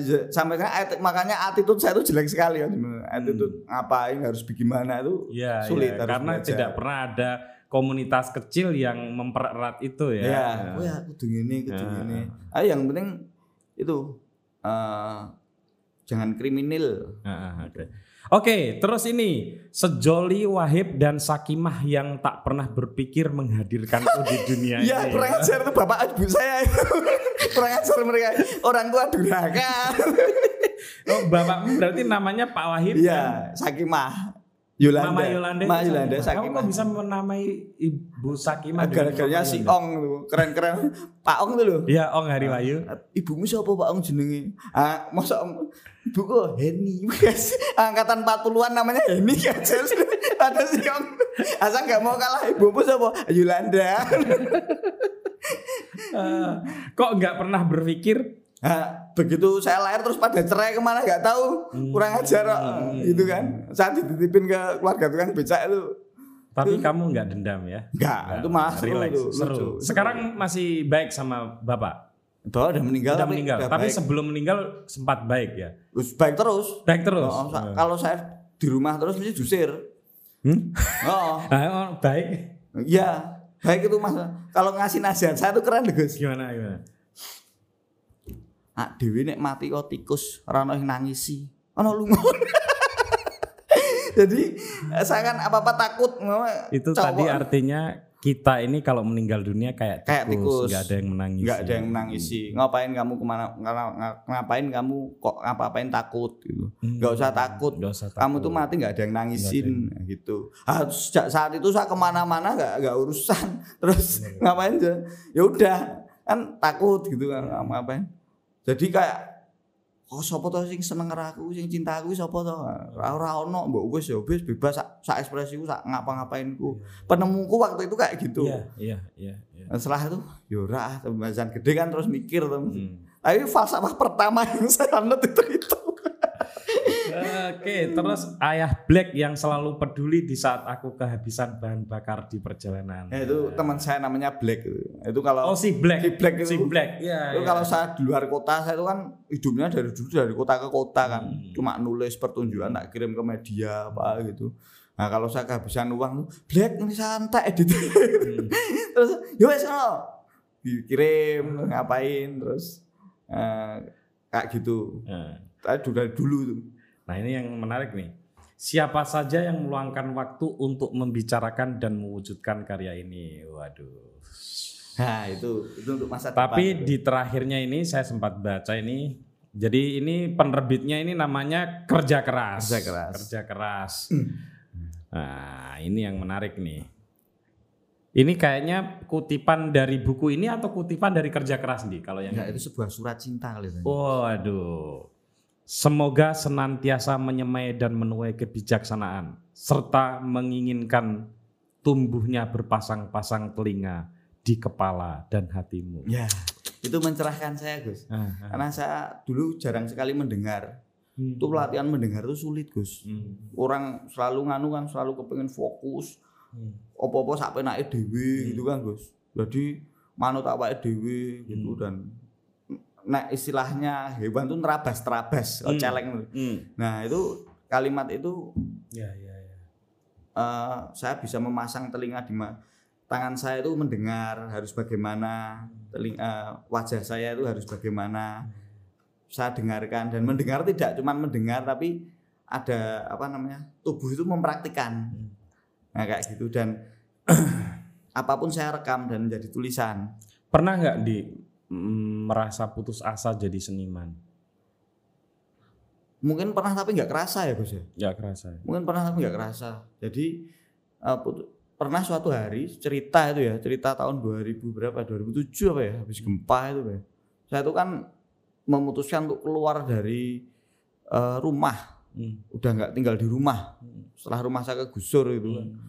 ya, sampai sekarang makanya attitude saya tuh jelek sekali ya. Attitude ngapain harus bagaimana itu Ya, sulit ya, karena belajar. tidak pernah ada komunitas kecil yang mempererat itu ya. Ya, oh ya kudu gini, kudu Ya. gini. Ah yang penting itu eh, jangan kriminal. Ah, Oke. Oke, terus ini Sejoli Wahib dan Sakimah yang tak pernah berpikir menghadirkanku di dunia Ya, ini. kurang ajar tuh bapak ibu saya kurang ajar mereka. Orang tua durhaka. Oh, bapakmu berarti namanya Pak Wahib. kan? Iya, Sakimah. Yolanda. Mama Yolanda. Ma itu Yolanda. Kamu kok bisa menamai Ibu Gara-garanya Mama si Yolanda? Ong tuh, keren-keren. Pak Ong tuh loh. Iya, Ong Hari Wayu. Ibumu siapa Pak Ong jenenge? Ah, masa Om- ibu kok Heni. Guys, Angkatan 40-an namanya Heni kan. Ada si Ong. Asal nggak mau kalah ibumu siapa? Yolanda. Eh, kok nggak pernah berpikir Nah, begitu saya lahir terus pada cerai ke mana nggak tahu kurang ajar kok. gitu kan saat dititipin ke keluarga tukang becak itu tapi kamu nggak dendam ya? Enggak, itu seru Relax, itu, seru. lucu. Sekarang masih baik sama Bapak? Bahwa udah meninggal Udah tapi meninggal. udah Tapi baik. sebelum meninggal sempat baik ya? Terus baik terus. Baik terus. Oh, sa- kalau saya di rumah terus mesti jusir. Hmm? Oh, Ah, oh, baik. iya. Baik itu Mas. Kalau ngasih nasihat saya tuh keren deh, Gus. Gimana gimana? Nak dewi nek mati kok tikus ora ono yang nangisi. Ono lunga. Jadi saya kan apa-apa takut. Itu Cowok. tadi artinya kita ini kalau meninggal dunia kayak, Kayak tikus. nggak ada yang menangis. nggak ada yang menangisi ngapain kamu ke mana ngapain kamu kok ngapa-ngapain takut gitu nggak usah takut Nggak usah kamu takut. tuh mati nggak ada yang nangisin gitu ah, sejak saat itu saya ke mana-mana nggak nggak urusan terus ngapain aja ya udah kan takut gitu kan Hmm. ngapain jadi kayak oh sapa to sing seneng karo aku sing cinta aku sapa to ora ora ono mbok wis ya wis bebas sak, sak ekspresiku sak ngapa-ngapainku penemuku waktu itu kayak gitu Iya, iya, iya. iya. Setelah itu yora pembahasan gede kan terus mikir tuh. Hmm. Tapi falsafah pertama yang saya anut itu itu. Oke, terus ayah Black yang selalu peduli di saat aku kehabisan bahan bakar di perjalanan. Ya, itu teman saya namanya Black itu. Kalau Oh si Black, Si Black itu. si Black, ya. itu ya. kalau saya di luar kota saya itu kan hidupnya dari dulu dari kota ke kota kan. Hmm. Cuma nulis pertunjukan tak kirim ke media apa gitu. Nah kalau saya kehabisan uang, Black ini santai edit. Hmm. terus ya wes dikirim ngapain terus eh, kayak gitu. Nah, Tadi dari dulu tuh. Nah ini yang menarik nih. Siapa saja yang meluangkan waktu untuk membicarakan dan mewujudkan karya ini? Waduh. Nah itu itu untuk masa Tapi depan. di terakhirnya ini saya sempat baca ini. Jadi ini penerbitnya ini namanya kerja keras. Kerja keras. Kerja keras. Nah ini yang menarik nih. Ini kayaknya kutipan dari buku ini atau kutipan dari kerja keras nih kalau yang Enggak, itu sebuah surat cinta kali. Waduh. Semoga senantiasa menyemai dan menuai kebijaksanaan serta menginginkan tumbuhnya berpasang-pasang telinga di kepala dan hatimu. Ya, itu mencerahkan saya Gus. Ah, ah. Karena saya dulu jarang sekali mendengar. Hmm. Itu pelatihan mendengar itu sulit Gus. Hmm. Orang selalu nganu kan selalu kepengen fokus. Hmm. Apa-apa sak penake dhewe gitu kan Gus. Jadi manut awake dhewe gitu Hmm. dan nek istilahnya hewan tuh nerabas-terabas, Hmm. celeng. Hmm. Nah, itu kalimat itu Ya, ya, ya. eh, saya bisa memasang telinga di tangan saya itu mendengar harus bagaimana telinga wajah saya itu harus bagaimana saya dengarkan dan mendengar tidak cuma mendengar tapi ada apa namanya tubuh itu mempraktikkan nah kayak gitu dan apa pun saya rekam dan menjadi tulisan Pernah nggak di merasa putus asa jadi seniman? mungkin pernah tapi nggak kerasa ya Gus ya Ya kerasa. mungkin pernah tapi nggak kerasa jadi putu- pernah suatu hari cerita itu ya cerita tahun 2000 berapa 2007 apa ya habis gempa itu ya saya itu kan memutuskan untuk keluar dari eh, rumah Hmm. udah nggak tinggal di rumah Hmm. setelah rumah saya kegusur gitu kan Hmm.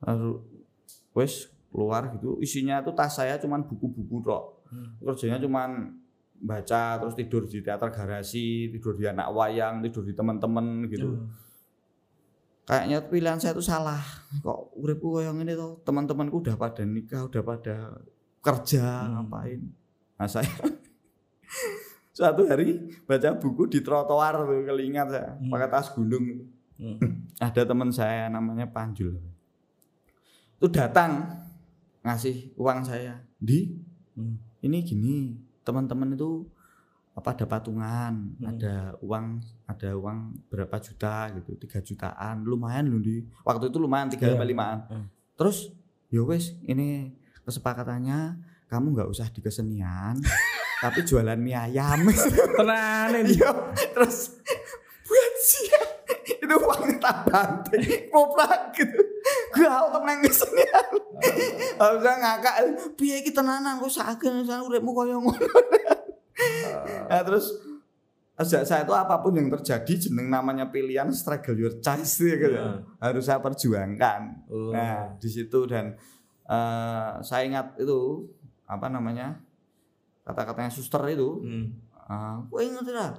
lalu wes keluar gitu isinya tuh tas saya cuman buku-buku tok Hmm. kerjanya cuman baca terus tidur di teater garasi tidur di anak wayang tidur di teman-teman gitu Hmm. kayaknya pilihan saya itu salah kok uripku kayak ngene tuh teman-temanku udah pada nikah udah pada kerja Hmm. ngapain nah saya suatu hari baca buku di trotoar tuh kelingat saya Hmm. pakai tas gunung Hmm. ada teman saya namanya Panjul itu datang ngasih uang saya di Hmm. Ini gini teman-teman itu apa ada patungan Hmm. ada uang ada uang berapa juta gitu tiga jutaan lumayan loh di waktu itu lumayan tiga sampai limaan Hmm. terus ya wes ini kesepakatannya kamu nggak usah di kesenian tapi jualan mie ayam Tenan ini. Iya, terus buat siap itu uangnya tak banting koprak gitu gue auto nang kesenian harusnya ngakak piye iki tenanan kok sakit sana uripmu koyo ngono nah terus sejak saya itu apa pun yang terjadi jeneng namanya pilihan struggle your choice ya gitu Ya. harus saya perjuangkan Oh. nah di situ dan eh, saya ingat itu apa namanya kata-katanya suster itu Hmm. Ah, kowe ngerti lah.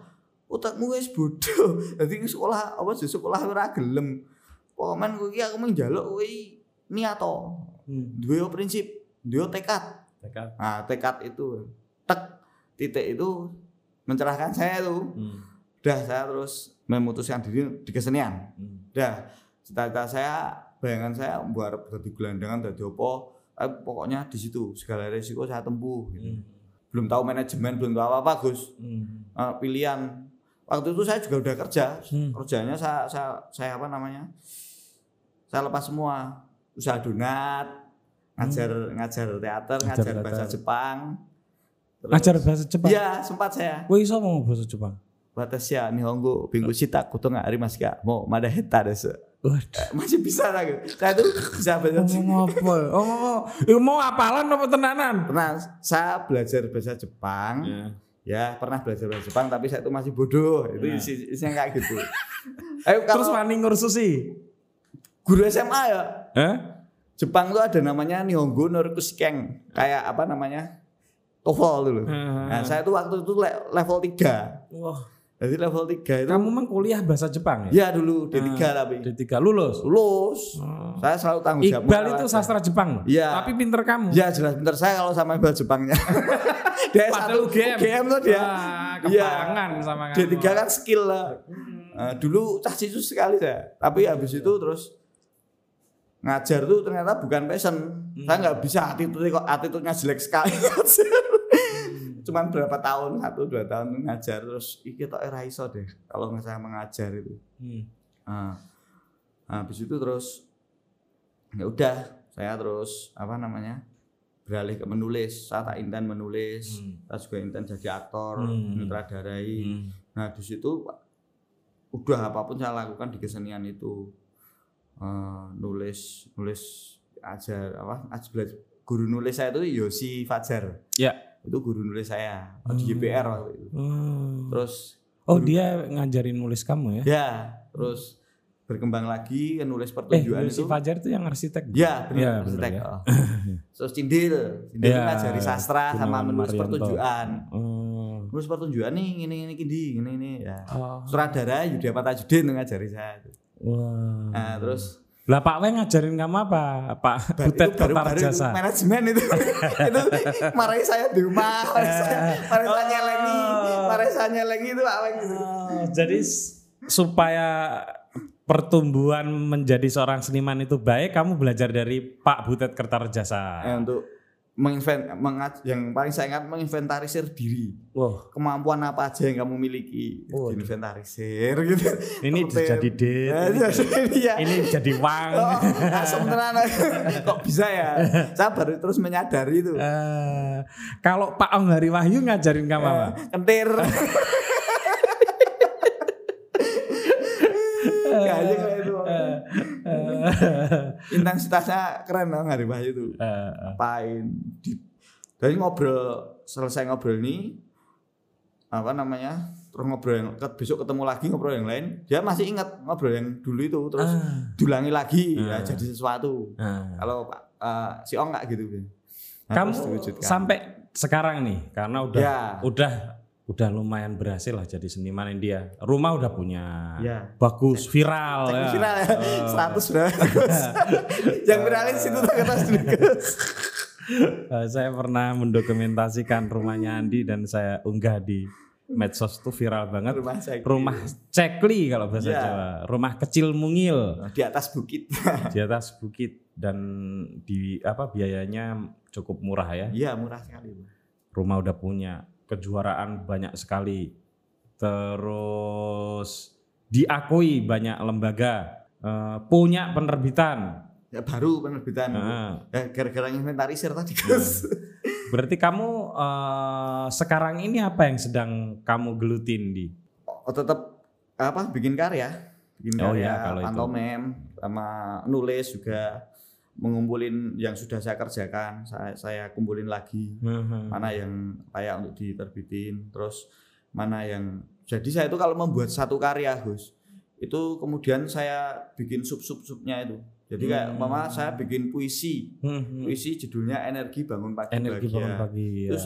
Otakmu wis bodoh. Dadi sekolah apa sih sekolah ora gelem. Pokoke kowe iki aku mau njaluk kowe niat to. Hmm. Duwe prinsip, duwe tekad. Tekad. Nah, tekad itu tek titik itu mencerahkan saya itu. Hmm. Udah saya terus memutuskan diri di kesenian. Hmm. Udah cita-cita saya, bayangan saya buat jadi gelandangan jadi apa. Eh, pokoknya di situ segala resiko saya tempuh. Gitu. Hmm. Belum tahu manajemen, belum tahu apa-apa Gus. Hmm. eh, pilihan waktu itu saya juga udah kerja Hmm. kerjanya saya, saya saya apa namanya saya lepas semua usaha donat ngajar ngajar teater Hmm. Ngajar ngajar teater. bahasa Jepang Terus- Ajar bahasa Jepang. iya sempat saya Kowe iso ngomong bahasa Jepang? batas ya nihongo bingku shita kuto nggak arimas gak mau mada heta desu Waduh. Eh, masih bisa lagi saya tuh bisa bahasa Ngomong apa? Oh, ngomong. Mau apalan apa tenanan? pernah saya belajar bahasa Jepang Ya. ya pernah belajar bahasa Jepang tapi saya itu masih bodoh itu Ya. isi, isinya kayak gitu Ayo Terus kalau wani ngursusi? Guru SMA ya Hah? Jepang tuh ada namanya Nihongo Norikushikeng kayak apa namanya TOEFL dulu. Hmm. Nah, saya tuh waktu itu le- level 3. Wah, Jadi level 3 itu kamu memang kuliah bahasa Jepang ya? ya dulu D3 tapi D3 lulus. lulus. Saya selalu tanggung jawab. Iqbal itu sastra Jepang. loh. Iya. Tapi pinter kamu. Ya jelas pinter saya kalau sama bahasa Jepangnya. dia Padahal satu UGM. UGM tuh dia. Wah, Iya. sama kamu. D3 kan skill lah. Nah, dulu cah cicu sekali saya. Tapi habis itu terus ngajar tuh ternyata bukan passion. Saya nggak bisa attitude kok attitude-nya jelek sekali ngajar. Cuman berapa tahun, satu dua tahun ngajar terus iki tok era iso deh kalau nggak saya mengajar itu. Hmm. Nah, habis itu terus ya udah saya terus apa namanya beralih ke menulis. Saya tak intan menulis. Hmm. Saya juga intan jadi aktor, Hmm. menutradarai. Hmm. Nah di situ udah apa pun saya lakukan di kesenian itu Eh, nulis nulis ajar apa ajar belajar guru nulis saya itu Yosi Fajar Ya. itu guru nulis saya di YPR waktu itu Hmm. terus Oh dia ngajarin nulis kamu ya? ya terus berkembang lagi nulis Eh, pertunjukan Lucy itu Fajar itu yang arsitek. ya benar Ya, arsitek. ya. Oh. terus Cindil Cindil Ya, ngajari sastra sama menulis Marianto. pertunjukan Oh. nulis pertunjukan nih ini ini gini gini ini ya Oh. sutradara Yudi Patajudin ngajari saya Wah. Nah, terus Lah Pak Weng ngajarin kamu apa? Pak Butet baru baru Kertarjasa. manajemen itu itu marahi saya di rumah marahi saya marahi saya nyelengi marahi saya nyelengi itu apa gitu Oh, jadi supaya pertumbuhan menjadi seorang seniman itu baik, kamu belajar dari Pak Butet Kertarjasa. Eh, untuk menginvent mengat- yang paling saya ingat menginventarisir diri. Wah, kemampuan apa aja yang kamu miliki? Oh, diinventarisir gitu. Ini jadi dit, Ya, iya. ini jadi wang. Oh, tenan. kok bisa ya? Saya baru terus menyadari itu. Eh, kalau Pak Ong Hari Wahyu ngajarin kamu apa? kentir Kayaknya kayak itu. Intensitasnya keren dong hari Wahyu itu. Eh, Ngapain? Di, dari ngobrol selesai ngobrol ini apa namanya? Terus ngobrol yang besok ketemu lagi ngobrol yang lain. Dia masih ingat ngobrol yang dulu itu terus Ah. diulangi lagi Ah. ya jadi sesuatu. Nah, Kalau Pak eh, si Ong nggak gitu. Nah, kamu sampai sekarang nih, karena udah Ya. udah udah lumayan berhasil lah jadi seniman India. Rumah udah punya, Ya. bagus, viral Cek ya. viral ya. Oh. 100 berapa? yang viralin situ tak dulu. Eh, saya pernah mendokumentasikan rumahnya Andi dan saya unggah di medsos tuh viral banget. Rumah saya. Rumah cekli kalau bahasa Ya. Jawa. Rumah kecil mungil di atas bukit. di atas bukit dan di apa biayanya cukup murah ya. Iya, murah sekali. Rumah udah punya kejuaraan banyak sekali. Terus diakui banyak lembaga eh, punya penerbitan. Ya baru penerbitan. Ya, gara-gara inventarisir tadi Gus. Berarti kamu eh, sekarang ini apa yang sedang kamu gelutin di? Oh, tetap apa bikin karya. bikin Oh karya iya, kalau itu. pantomim sama nulis juga mengumpulin yang sudah saya kerjakan saya saya kumpulin lagi mana yang layak untuk diterbitin terus mana yang jadi saya itu kalau membuat satu karya Gus itu kemudian saya bikin sub sub subnya itu jadi kayak Hmm. mama saya bikin puisi Hmm. puisi judulnya energi bangun pagi Energi bahagia. bangun pagi. Ya. Terus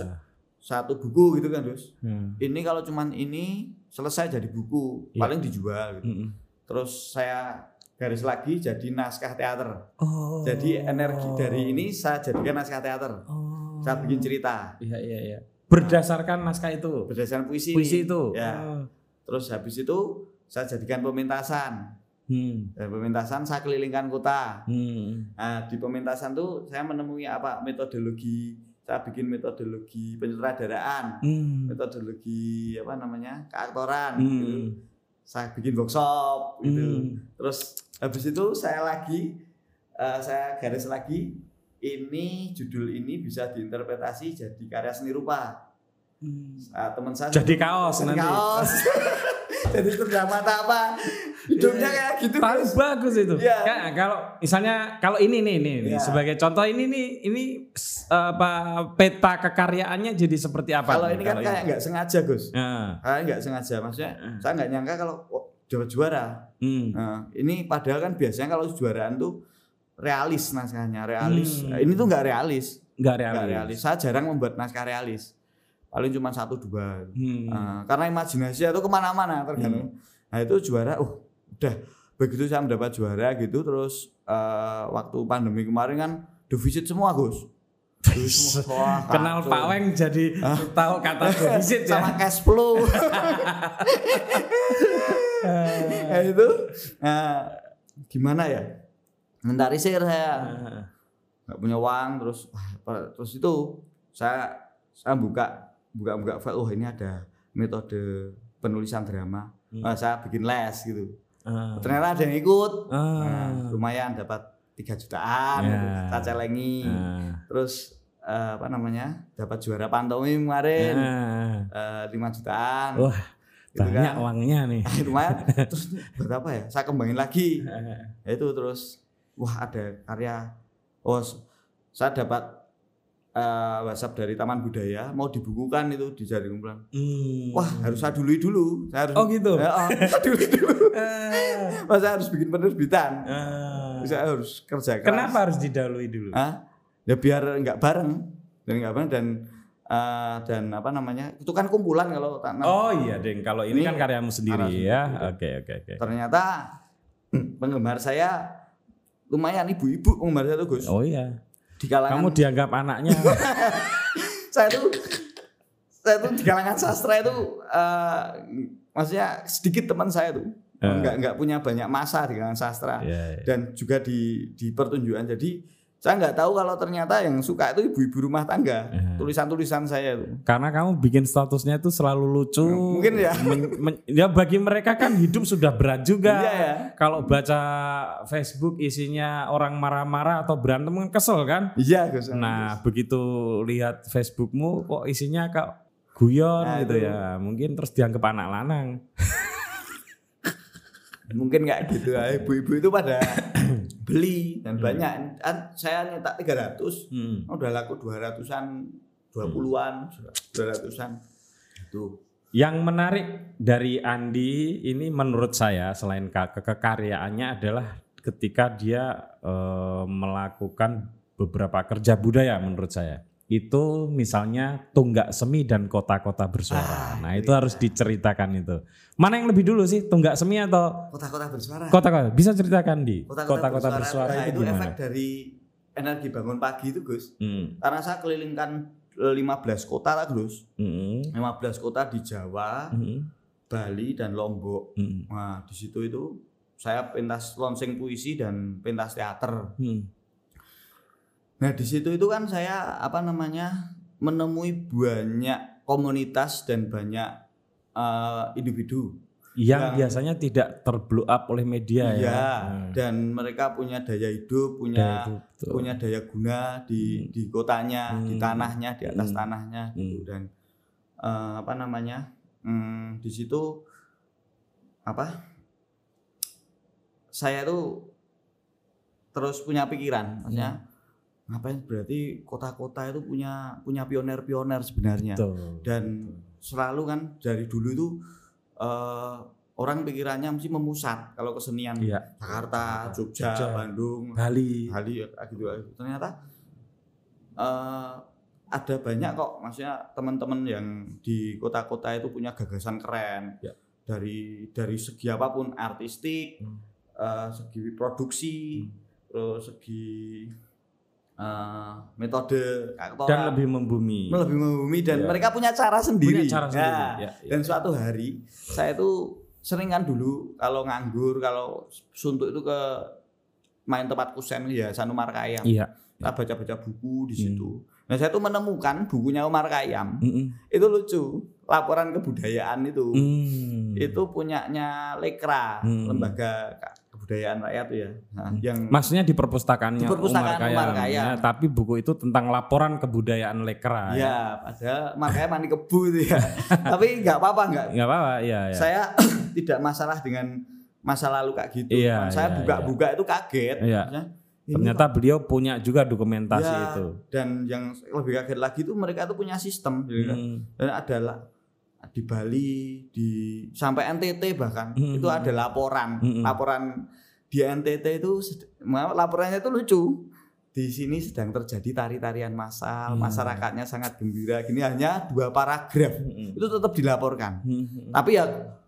satu buku gitu kan Gus Hmm. ini kalau cuman ini selesai jadi buku Iya. paling dijual gitu. Hmm. terus saya garis lagi jadi naskah teater Oh. jadi energi dari ini saya jadikan naskah teater Oh. saya bikin cerita Iya iya iya. Berdasarkan naskah itu. berdasarkan puisi Puisi itu. ya Oh. terus habis itu saya jadikan pementasan Hmm. dan pementasan saya kelilingkan kota Hmm. nah di pementasan tuh saya menemui apa metodologi saya bikin metodologi penyutradaraan Hmm. metodologi apa namanya keaktoran Hmm. gitu. Saya bikin workshop gitu. Hmm. terus habis itu saya lagi eh, saya garis lagi ini judul ini bisa diinterpretasi jadi karya seni rupa. Nah, teman saya Jadi kaos nanti. kaos. Jadi terdamata apa hidupnya kayak gitu Tapi Gus. bagus itu. Iya. Kayak kalau misalnya kalau ini nih nih, nih, Iya. sebagai contoh ini nih ini apa peta kekaryaannya jadi seperti apa? kalau ini kan kayak nggak sengaja Gus Nah, kayak nggak sengaja maksudnya saya nggak nyangka kalau oh, dapat juara hmm. Nah, ini padahal kan biasanya kalau juaraan tuh realis naskahnya, realis. Hmm. Nah, ini tuh nggak realis, nggak realis. nggak realis. Saya jarang membuat naskah realis, paling cuma satu dua. Hmm. Nah, karena imajinasi itu ke mana-mana tergantung. Nah itu juara, uh, udah begitu saya mendapat juara gitu, terus eh, waktu pandemi kemarin kan defisit semua Gus. Wah, Kenal kacau. Pak Weng jadi tahu kata defisit ya. sama cash flow. nah, itu nah, gimana ya? Mentarisir saya nggak punya uang terus terus itu saya saya buka buka buka file oh ini ada metode penulisan drama Hmm. Nah, saya bikin les gitu Ah. ternyata ada yang ikut Ah. Nah, lumayan dapat tiga jutaan gitu. saya celengi Ah. terus eh, apa namanya dapat juara pantomim kemarin Ah. eh, lima jutaan Wah, Gitu banyak kan. uangnya nih. lumayan terus berapa ya saya kembangin lagi Ya itu terus wah ada karya oh saya dapat eh, WhatsApp dari Taman Budaya mau dibukukan itu di Jaring Kumpulan Hmm. wah harus saya dului dulu saya harus Oh, gitu? ya, oh, saya dului dulu masa harus bikin penerbitan Ah. saya harus kerja keras Kenapa harus didahului dulu? Hah? ya biar nggak bareng dan nggak bareng dan eh, dan apa namanya itu kan kumpulan kalau tak Oh iya, Deng. Kalau ini, Ini kan karyamu sendiri ya. Oke, oke, oke. ternyata penggemar saya lumayan ibu-ibu penggemar saya tuh Gus Oh iya. Di kalangan Kamu dianggap anaknya. saya tuh saya tuh di kalangan sastra itu eh, maksudnya sedikit teman saya tuh Eh. nggak nggak punya banyak masa di kalangan sastra Iya, iya. dan juga di di pertunjukan jadi saya nggak tahu kalau ternyata yang suka itu ibu-ibu rumah tangga Eh. tulisan-tulisan saya itu Karena kamu bikin statusnya itu selalu lucu. Mungkin ya. Men- men- ya bagi mereka kan hidup sudah berat juga. Iya ya. Kalau baca Facebook isinya orang marah-marah atau berantem kan kesel kan? iya Gus Nah, begitu lihat Facebookmu kok isinya kak guyon Nah, gitu itu. ya. Mungkin terus dianggap anak lanang. mungkin nggak gitu ya ibu-ibu itu pada beli dan banyak. Kan saya nyetak 300 Hmm. udah laku 200-an 20-an 200-an itu Yang menarik dari Andi ini menurut saya selain ke- kekaryaannya adalah ketika dia eh, melakukan beberapa kerja budaya menurut saya. Itu misalnya tunggak semi dan kota-kota bersuara. Ah, nah, itu itu harus diceritakan itu. Mana yang lebih dulu sih, tunggak semi atau kota-kota bersuara kota-kota? Bisa ceritakan di kota-kota bersuara, nah, itu itu efek gimana? dari energi bangun pagi itu Gus Hmm. karena saya kelilingkan 15 kota lah Gus Hmm. 15 kota di Jawa Hmm. Bali dan Lombok Hmm. nah di situ itu saya pentas launching puisi dan pentas teater Hmm. Nah di situ itu kan saya apa namanya menemui banyak komunitas dan banyak eh, individu Yang Yang- biasanya tidak terblow up oleh media ya. Iya, Hmm. dan mereka punya daya hidup, Daya punya hidup, betul. punya daya guna di di kotanya, di Hmm. tanahnya, di atas Hmm. tanahnya gitu dan eh, apa namanya? hmm, di situ apa? saya tuh terus punya pikiran, maksudnya ngapain berarti kota-kota itu punya punya pioner-pioner sebenarnya Betul. dan selalu kan dari dulu itu eh, orang pikirannya mesti memusat kalau kesenian Iya. Jakarta, Jogja, Jogja. Bandung, Bali. Bali ya, gitu ternyata eh, ada banyak kok maksudnya teman-teman yang di kota-kota itu punya gagasan keren Ya. dari dari segi apa pun artistik Hmm. eh, segi produksi terus segi eh, metode aktoran, Dan lebih membumi. lebih membumi dan Ya. mereka punya cara sendiri. Punya cara Nah, sendiri. Ya, ya. Dan suatu hari saya itu sering kan dulu kalau nganggur kalau suntuk itu ke main tempat kusen ya Sanumar Kayam. Iya. Kita baca-baca buku di Hmm. situ. Nah saya tuh menemukan bukunya Umar Kayam. Mm-mm. Itu lucu. Laporan kebudayaan itu. Hmm. Itu punyanya Lekra, Hmm. lembaga kebudayaan rakyat ya. Nah, yang Maksudnya di perpustakaannya Di perpustakaan Umar Umar Khayyam. Khayyam. Ya, tapi buku itu tentang laporan kebudayaan Lekra. Ya. ya padahal makanya mandi kebu itu ya. Tapi nggak apa-apa nggak Nggak apa-apa, iya, iya. saya tidak masalah dengan masa lalu kayak gitu. Iya, saya iya, buka-buka itu kaget. Iya. Maksudnya, ini Ternyata beliau punya juga dokumentasi Ya, itu. Dan yang lebih kaget lagi itu mereka tuh punya sistem. gitu. Hmm. Dan adalah di Bali, di sampai NTT bahkan Hmm. itu ada laporan. Hmm. Laporan di NTT itu laporannya itu lucu. Di sini sedang terjadi tari-tarian massal, Hmm. masyarakatnya sangat gembira. Gini hanya dua paragraf. Hmm. Itu tetap dilaporkan. Hmm. Tapi ya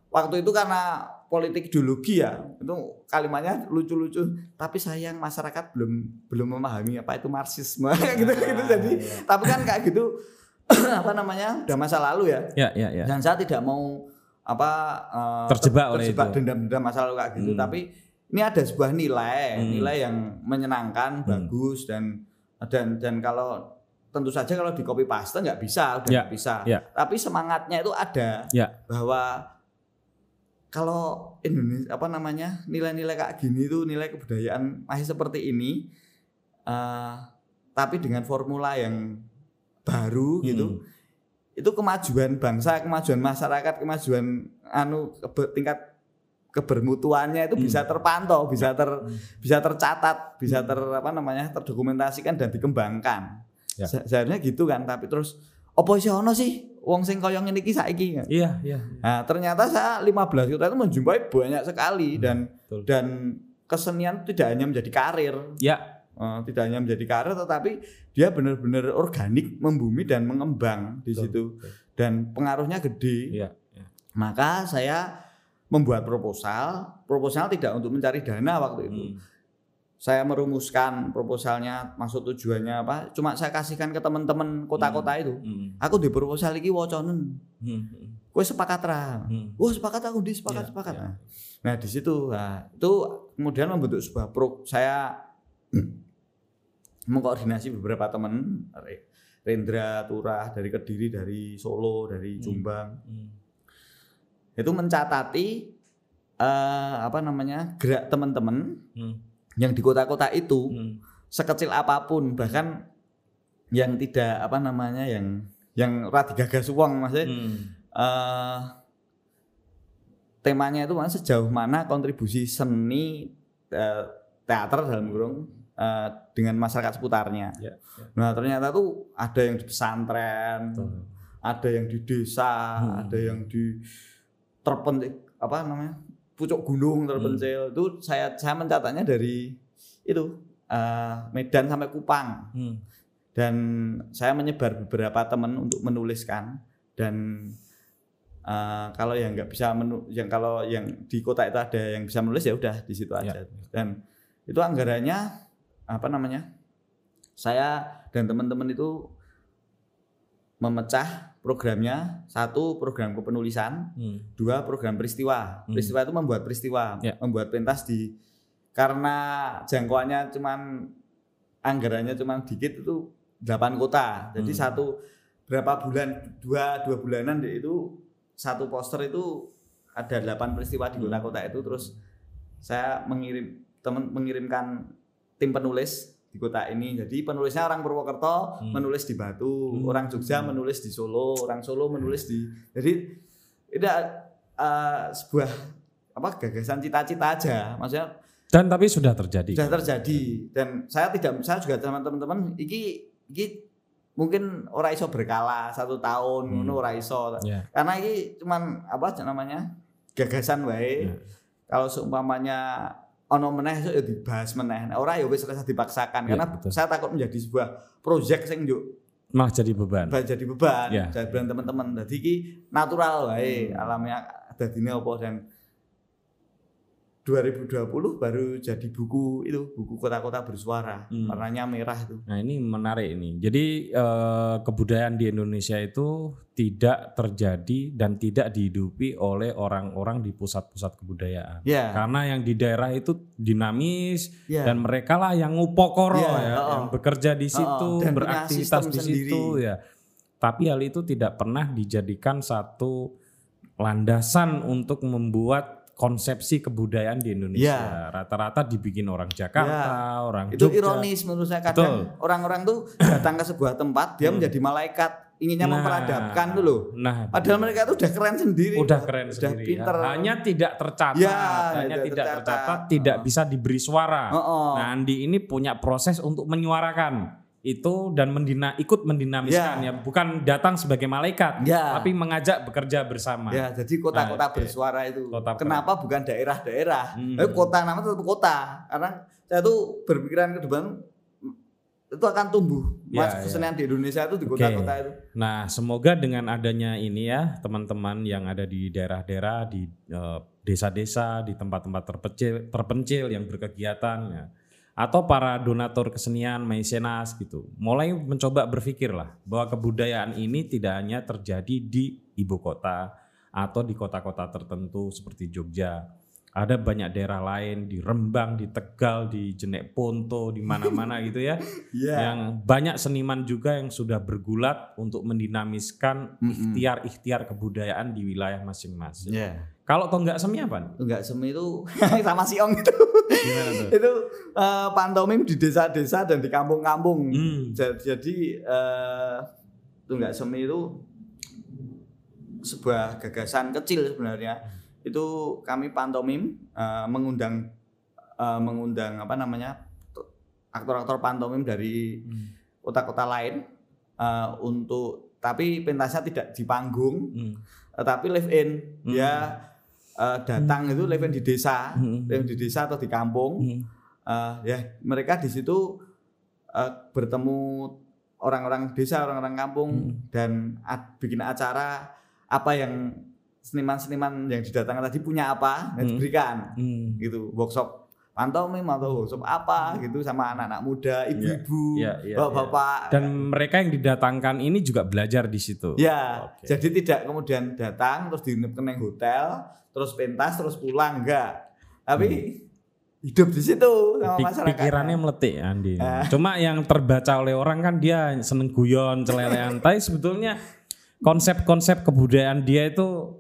waktu itu karena politik ideologi ya, itu kalimatnya lucu-lucu. Tapi sayang masyarakat belum belum memahami apa itu marxisme gitu gitu. Jadi tapi kan kayak gitu apa namanya udah masa lalu ya. Ya, ya, ya. Dan saya tidak mau apa eh, Terjebak ter- oleh terjebak itu. dendam-dendam masa lalu kayak gitu. Hmm. Tapi ini ada sebuah nilai, Hmm. nilai yang menyenangkan, Hmm. bagus dan dan dan kalau tentu saja kalau di copy paste nggak bisa, udah Ya, nggak bisa. ya. Tapi semangatnya itu ada Ya. bahwa kalau Indonesia apa namanya nilai-nilai kayak gini tuh nilai kebudayaan masih seperti ini, eh, tapi dengan formula yang baru gitu, Hmm. itu kemajuan bangsa, kemajuan masyarakat, kemajuan anu kebe- tingkat kebermutuannya itu Hmm. bisa terpantau, bisa ter bisa tercatat, bisa ter apa namanya terdokumentasikan dan dikembangkan. Ya. Se- Seharusnya gitu kan, tapi terus opo sih ono sih wong sing koyo ngene iki saiki. Iya, iya. Nah, ternyata saya 15 kota itu menjumpai banyak sekali dan betul. dan kesenian tidak hanya menjadi karir, Ya, Eh, tidak hanya menjadi karir tetapi dia benar-benar organik membumi dan mengembang di Betul, situ betul. dan pengaruhnya gede. iya. iya. Maka saya membuat proposal, proposal tidak untuk mencari dana waktu itu. Hmm. Saya merumuskan proposalnya, maksud tujuannya apa? Cuma saya kasihkan ke teman-teman kota-kota itu. Hmm. Aku di proposal iki woconen. Hmm. Kowe sepakat ra? Hmm. Wah sepakat aku di sepakat Iya, sepakat. Nah, Nah di situ, nah, itu kemudian membentuk sebuah pro. Saya mengkoordinasi beberapa teman, Re- Rendra, Turah dari Kediri, dari Solo, dari Hmm. Jombang, Hmm. itu mencatati eh, apa namanya gerak teman-teman Hmm. yang di kota-kota itu Hmm. sekecil apa pun, bahkan yang tidak apa namanya yang yang rada gagas uang maksudnya Hmm. eh temanya itu sejauh mana kontribusi seni eh, teater dalam kurung eh, dengan masyarakat seputarnya. Ya, ya. Nah ternyata tuh ada yang di pesantren, Betul. ada yang di desa, Hmm. ada yang di terpencil apa namanya pucuk gunung terpencil. Itu saya saya mencatatnya dari itu eh, Medan sampai Kupang Hmm. dan saya menyebar beberapa teman untuk menuliskan dan eh, kalau yang nggak bisa menu, yang kalau yang di kota itu ada yang bisa menulis ya udah di situ aja Ya. dan itu anggarannya apa namanya saya dan teman-teman itu memecah programnya satu program kepenulisan Hmm. dua program peristiwa Hmm. peristiwa itu membuat peristiwa Ya. membuat pentas di karena jangkauannya cuman anggarannya cuman dikit itu delapan kota jadi Hmm. satu berapa bulan dua dua bulanan itu satu poster itu ada delapan peristiwa di kota-kota itu terus saya mengirim teman mengirimkan tim penulis di kota ini jadi penulisnya orang Purwokerto Hmm. menulis di Batu Hmm. orang Jogja menulis di Solo orang Solo menulis di jadi itu uh, sebuah apa gagasan cita-cita aja maksudnya Dan tapi sudah terjadi. sudah terjadi dan saya tidak saya juga teman-teman iki iki mungkin ora iso berkala satu tahun Hmm. ngono ora iso Ya. karena ini cuman apa namanya gagasan wae Ya. kalau seumpamanya ono meneh esuk ya dibahas meneh Nah, ora ya wis rasa dipaksakan Ya, karena betul. saya takut menjadi sebuah proyek sing yuk Malah jadi beban. jadi beban Ya. jadi beban teman-teman jadi iki natural wae Hmm. alamiah dadine apa dan 2020 baru jadi buku itu buku kota-kota bersuara Hmm. warnanya merah itu Nah ini menarik ini. Jadi eh, kebudayaan di Indonesia itu tidak terjadi dan tidak dihidupi oleh orang-orang di pusat-pusat kebudayaan. ya Karena yang di daerah itu dinamis ya dan mereka lah yang ngupokoro Iya, ya, oh. yang bekerja di situ, dan punya beraktivitas di sendiri. situ ya. Tapi hal itu tidak pernah dijadikan satu landasan untuk membuat konsepsi kebudayaan di Indonesia. Rata-rata dibikin orang Jakarta, orang Iya. itu Jogja. ironis menurut saya kadang orang-orang tuh datang ke sebuah tempat dia menjadi malaikat inginnya Hmm. Nah. memperadabkan tuh loh Nah, padahal mereka tuh udah keren sendiri udah keren udah sendiri. ya. pinter Hanya tidak tercatat, Ya, hanya tidak tidak tercatat. tercatat, tidak Oh. bisa diberi suara. Oh, oh. Nah, Andi ini punya proses untuk menyuarakan itu dan mendina, ikut mendinamiskan ya. Ya. bukan datang sebagai malaikat, Ya. tapi mengajak bekerja bersama. Ya, jadi kota-kota Nah, bersuara itu. Kota- Kenapa bukan daerah-daerah? Hmm. Kota nama tetap kota. Karena saya tuh berpikiran ke depan itu akan tumbuh. Ya, Mas ya. kesenian di Indonesia itu di kota-kota itu. Nah, semoga dengan adanya ini ya, teman-teman yang ada di daerah-daerah, di eh, desa-desa, di tempat-tempat terpencil, terpencil yang berkegiatan, ya, atau para donatur kesenian, mecenas gitu, mulai mencoba berpikir lah bahwa kebudayaan ini tidak hanya terjadi di ibu kota atau di kota-kota tertentu seperti Jogja. Ada banyak daerah lain di Rembang, di Tegal, di Jenek Ponto, di mana-mana gitu ya Iya. yang banyak seniman juga yang sudah bergulat untuk mendinamiskan ikhtiar-ikhtiar kebudayaan di wilayah masing-masing. Iya. Kalau tonggak semi apa? Enggak semi itu sama siong itu. Gimana tuh? itu eh, pantomim di desa-desa dan di kampung-kampung. Hmm. Ja- Jadi eh tunggak semi itu sebuah gagasan kecil sebenarnya. Itu kami pantomim eh, mengundang eh, mengundang apa namanya aktor-aktor pantomim dari kota-kota lain eh, untuk tapi pentasnya tidak di panggung, Hmm. tetapi live in. Hmm. Dia eh, datang itu live in di desa, Hmm. live in di desa atau di kampung. Hmm. Eh, ya mereka di situ eh, bertemu orang-orang desa, orang-orang kampung Hmm. dan a- bikin acara apa yang seniman-seniman yang didatangkan tadi punya apa dan Hmm. diberikan Hmm. gitu workshop pantomim atau workshop apa gitu sama anak-anak muda, ibu-ibu, Iya, iya, bapak-bapak. Dan mereka yang didatangkan ini juga belajar di situ. Ya, Oke. jadi tidak kemudian datang terus dinep neng hotel, terus pentas terus pulang enggak. Tapi hidup di situ sama masyarakat. pikirannya meletik Andi. Eh. Cuma yang terbaca oleh orang kan dia seneng guyon, celelean. Tapi sebetulnya konsep-konsep kebudayaan dia itu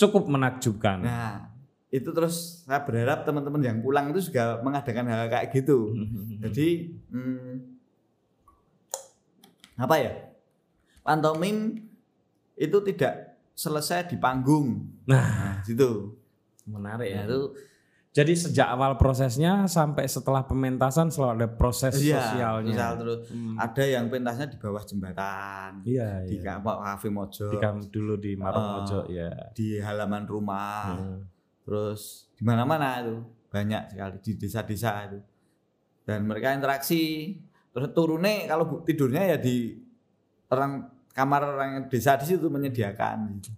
cukup menakjubkan. Nah, itu terus saya berharap teman-teman yang pulang itu juga mengadakan hal kayak gitu. Jadi hmm, apa ya? Pantomim itu tidak selesai di panggung. Nah, Nah, gitu. menarik Ya, ya. itu Jadi sejak awal prosesnya sampai setelah pementasan selalu ada proses Iya, sosialnya. misal terus Hmm. ada yang pentasnya di bawah jembatan. Iya, Di iya. ka- kafe mojo, Di dulu di Maromojo Eh, ya. di halaman rumah. Hmm. terus di mana-mana itu banyak sekali di desa-desa itu dan mereka interaksi terus turunnya kalau bu- tidurnya ya di orang kamar orang desa di situ menyediakan gitu.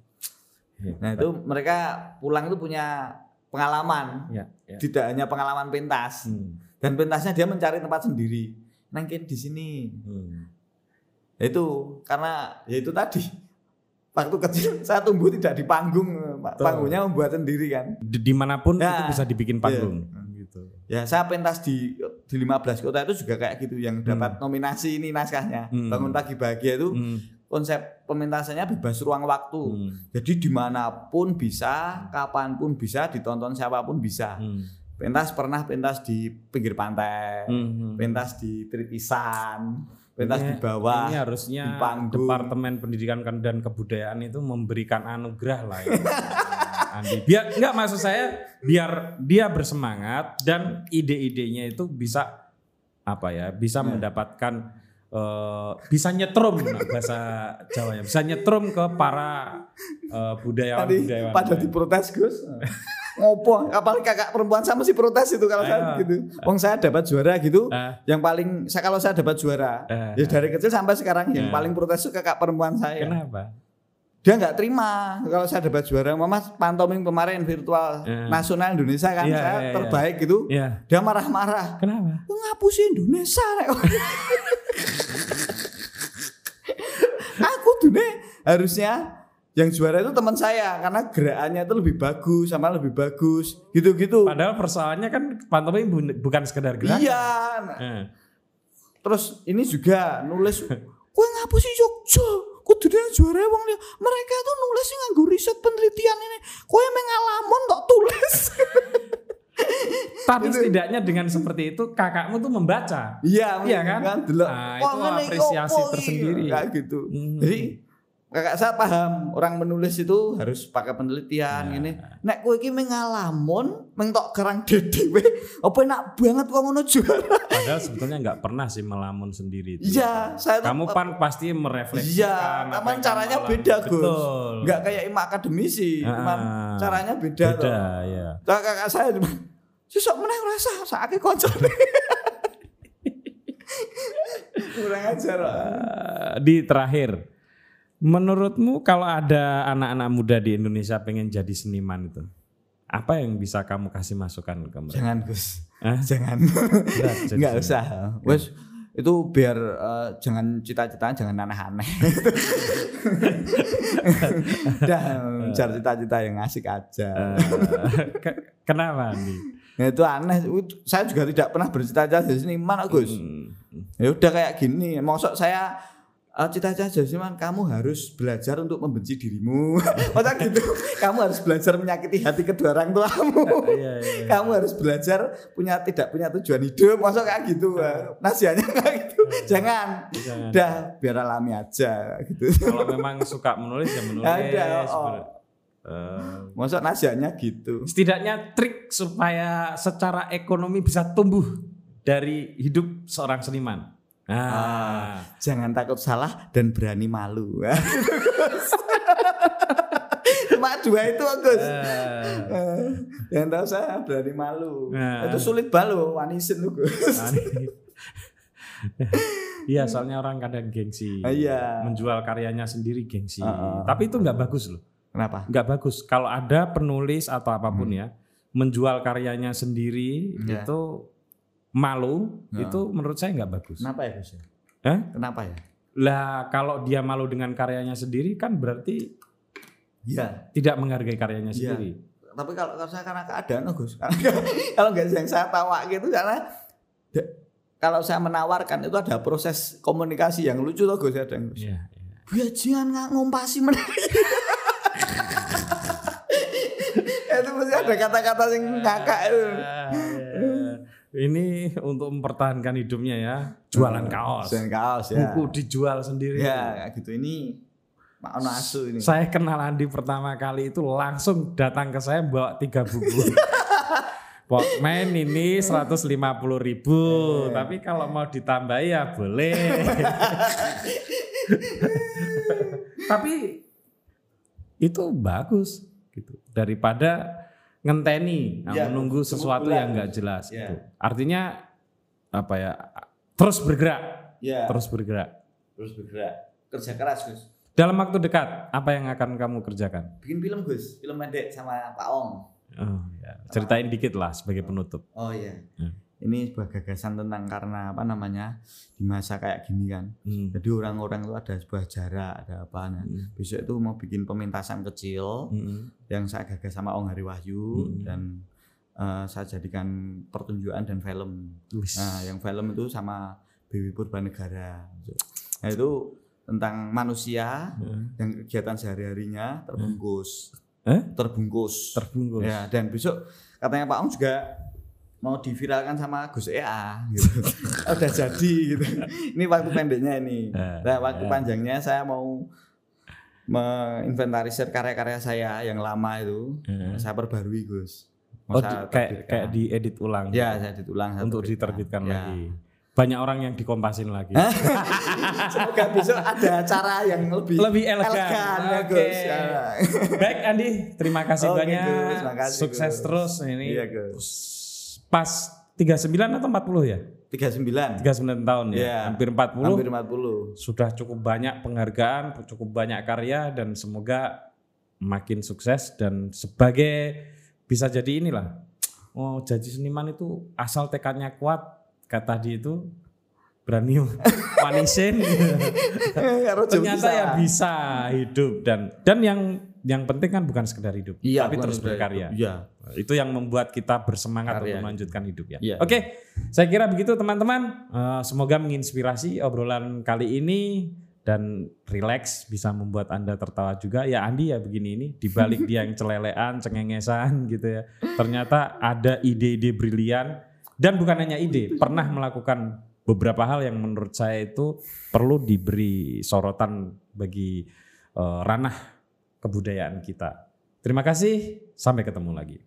nah itu mereka pulang itu punya pengalaman Ya, ya. tidak hanya pengalaman pentas Hmm. dan pentasnya dia mencari tempat sendiri nangkin di sini Hmm. Ya itu karena ya itu tadi waktu kecil saya tumbuh tidak di panggung Betul. panggungnya membuat sendiri kan Di- di mana pun Ya. itu bisa dibikin panggung. Iya. Gitu. Ya saya pentas di di 15 kota itu juga kayak gitu yang dapat nominasi ini naskahnya. Hmm. Bangun pagi bahagia itu Hmm. Konsep pementasannya bebas ruang waktu. Hmm. Jadi di mana pun bisa, kapan pun bisa, ditonton siapa pun bisa. Hmm. Pentas pernah pentas di pinggir pantai, Hmm. pentas di Tritisan, pentas Ini- di bawah. Ini harusnya di panggung. Departemen Pendidikan dan Kebudayaan itu memberikan anugerah lah ya. Andi. Biar enggak maksud saya biar dia bersemangat dan ide-idenya itu bisa apa ya? Bisa mendapatkan eh, bisa nyetrum nah, bahasa Jawanya. Bisa nyetrum ke para eh, budayawan Tadi budayawan. pada diprotes Gus. Ngopo? Apalagi kakak perempuan sama sih protes itu kalau saya gitu. Wong saya dapat juara gitu. Ah. Yang paling saya kalau saya dapat juara, Ah. ya dari kecil sampai sekarang yang Ah. paling protes itu kakak perempuan saya. Kenapa? Dia nggak terima kalau saya dapat juara. Mama pantomim kemarin virtual Ah. nasional Indonesia kan Iya, saya iya, iya. terbaik gitu. Ya. Dia marah-marah. Kenapa? Ngapusin Indonesia nih harusnya yang juara itu teman saya karena gerakannya itu lebih bagus sama lebih bagus gitu-gitu. Padahal persoalannya kan pantomim bu- bukan sekedar gerakan. Iya. Nah, Eh. Terus ini juga nulis Kue ngapusin Jogja Kudu dia juara wong liya. Mereka itu nulis nganggo riset penelitian ini Kue mengalamun kok tulis Tapi setidaknya dengan seperti itu kakakmu tuh membaca. Iya, Iya kan? delok. Nah, itu apresiasi iki? tersendiri. Kayak gitu. Hmm. Jadi kakak saya paham orang menulis itu harus pakai penelitian Nah. ini. Nek kowe iki mengalamun mentok kerang dhewe, apa enak banget kok ngono juara. Padahal sebetulnya nggak pernah sih melamun sendiri. itu. Iya, saya tuh Kamu pan pasti merefleksikan. Iya, cuman caranya beda, Gus. Enggak kayak ima akademisi, cuman Ah, caranya beda, Beda, tuh. ya. Nah, kakak saya sesok meneh rasa sakake koncone. Kurang ajar. Eh, di terakhir, menurutmu kalau ada anak-anak muda di Indonesia pengen jadi seniman itu, apa yang bisa kamu kasih masukan ke mereka? Jangan Gus. Hah? Jangan. Berat seniman. usah. Wes itu biar eh, jangan cita-cita jangan aneh-aneh. Dah, cari cita-cita yang asik aja. Eh, ke- kenapa nih? Nah, itu aneh. Saya juga tidak pernah bercita-cita jadi seniman, Gus. Hmm. Ya udah kayak gini. Maksud saya eh, cita-cita jadi seniman kamu harus belajar untuk membenci dirimu. Masa gitu. Kamu harus belajar menyakiti hati kedua orang tuamu. Iya, iya. Kamu harus belajar punya tidak punya tujuan hidup. Masa kayak gitu. Nasihatnya kayak gitu. Jangan. Jangan. Udah biar alami aja gitu. Kalau memang suka menulis ya menulis. Ada, oh. Ber- eh, Masa nasihatnya gitu. setidaknya trik supaya secara ekonomi bisa tumbuh dari hidup seorang seniman. Ah, Jangan takut salah dan berani malu. Cuma dua itu Gus. Eh, Eh, Yang tahu saya berani malu. Nah. Itu sulit balu, wanisin lu Gus. Iya, soalnya orang kadang gengsi. Ah, iya. Menjual karyanya sendiri gengsi. Ah, ah. Tapi itu nggak bagus loh. Kenapa? Nggak bagus. Kalau ada penulis atau apa pun ya, menjual karyanya sendiri Hmm. Iya. itu malu, Ah. itu menurut saya nggak bagus. Kenapa ya Gus? Hah? Kenapa ya? Lah kalau dia malu dengan karyanya sendiri kan berarti Iya. tidak menghargai karyanya Iya. sendiri. Tapi kalau, kalau saya karena keadaan oh, Gus. kalau nggak yang saya tawa gitu karena kalau saya menawarkan itu ada proses komunikasi yang lucu loh Gus ada Gus. Iya, iya. Ya jangan nggak ngompasi meneh. itu mesti ada kata-kata yang ngakak itu. Ah, iya. Ini untuk mempertahankan hidupnya ya, jualan kaos. Jualan kaos ya. Buku dijual sendiri. Ya gitu ini Pak Asu ini. Saya kenal Andi pertama kali itu langsung datang ke saya bawa tiga buku. Pokmen ini 150 ribu, tapi kalau mau ditambah ya boleh. tapi itu bagus gitu daripada ngenteni nah, Ya, menunggu sesuatu bulan. yang nggak jelas Ya. gitu. Artinya apa ya? Terus bergerak, Ya. terus bergerak. Terus bergerak. Kerja keras Gus. Dalam waktu dekat apa yang akan kamu kerjakan? Bikin film Gus. Film pendek sama Pak Ong. Oh, ya. Ceritain dikit lah sebagai penutup. Oh iya. Hmm. Ini sebuah gagasan tentang karena apa namanya di masa kayak gini kan. Hmm. Jadi orang-orang itu ada sebuah jarak, ada apa. Nah, Hmm. besok itu mau bikin pementasan kecil Hmm. yang saya gagas sama Ong Hari Wahyu Hmm. dan eh, saya jadikan pertunjukan dan film. Wis. Nah, yang film itu sama BW Purbanegara. Nah, itu tentang manusia Hmm. yang kegiatan sehari-harinya terbungkus. Eh? Terbungkus. Terbungkus. Ya, dan besok katanya Pak Ong juga mau diviralkan sama Gus EA gitu. Udah jadi gitu. Ini waktu pendeknya ini. Eh, Nah, waktu eh. panjangnya saya mau menginventarisir karya-karya saya yang lama itu Hmm. saya perbarui Gus. Oh, Mau saya di- kayak kayak diedit ulang. ya saya ditulang saya untuk terbitkan. diterbitkan Ya. lagi. Banyak orang yang dikompasin lagi. Semoga besok ada acara yang lebih Lebih elegan. ya Oke. Gus. Ya. Baik Andi, terima kasih Oke, banyak. Gus, makasih, Sukses Gus. terus ini. Iya, Gus. Pas 39 atau 40 ya? 39. 39 tahun ya. Iya. Hampir 40. Hampir 40. Sudah cukup banyak penghargaan, cukup banyak karya dan semoga makin sukses dan sebagai bisa jadi inilah. Oh, jadi seniman itu asal tekadnya kuat, kata tadi itu berani manisin. Ternyata ya bisa hidup dan dan yang yang penting kan bukan sekedar hidup, Iya, tapi terus berkarya. Iya. Itu yang membuat kita bersemangat Karya. untuk melanjutkan hidup ya. Iya. Oke, saya kira begitu teman-teman. Eh, semoga menginspirasi obrolan kali ini dan relax bisa membuat anda tertawa juga. Ya Andi ya begini ini di balik dia yang celelean, cengengesan gitu ya. Ternyata ada ide-ide brilian dan bukan hanya ide, pernah melakukan beberapa hal yang menurut saya itu perlu diberi sorotan bagi eh, ranah kebudayaan kita. Terima kasih, sampai ketemu lagi.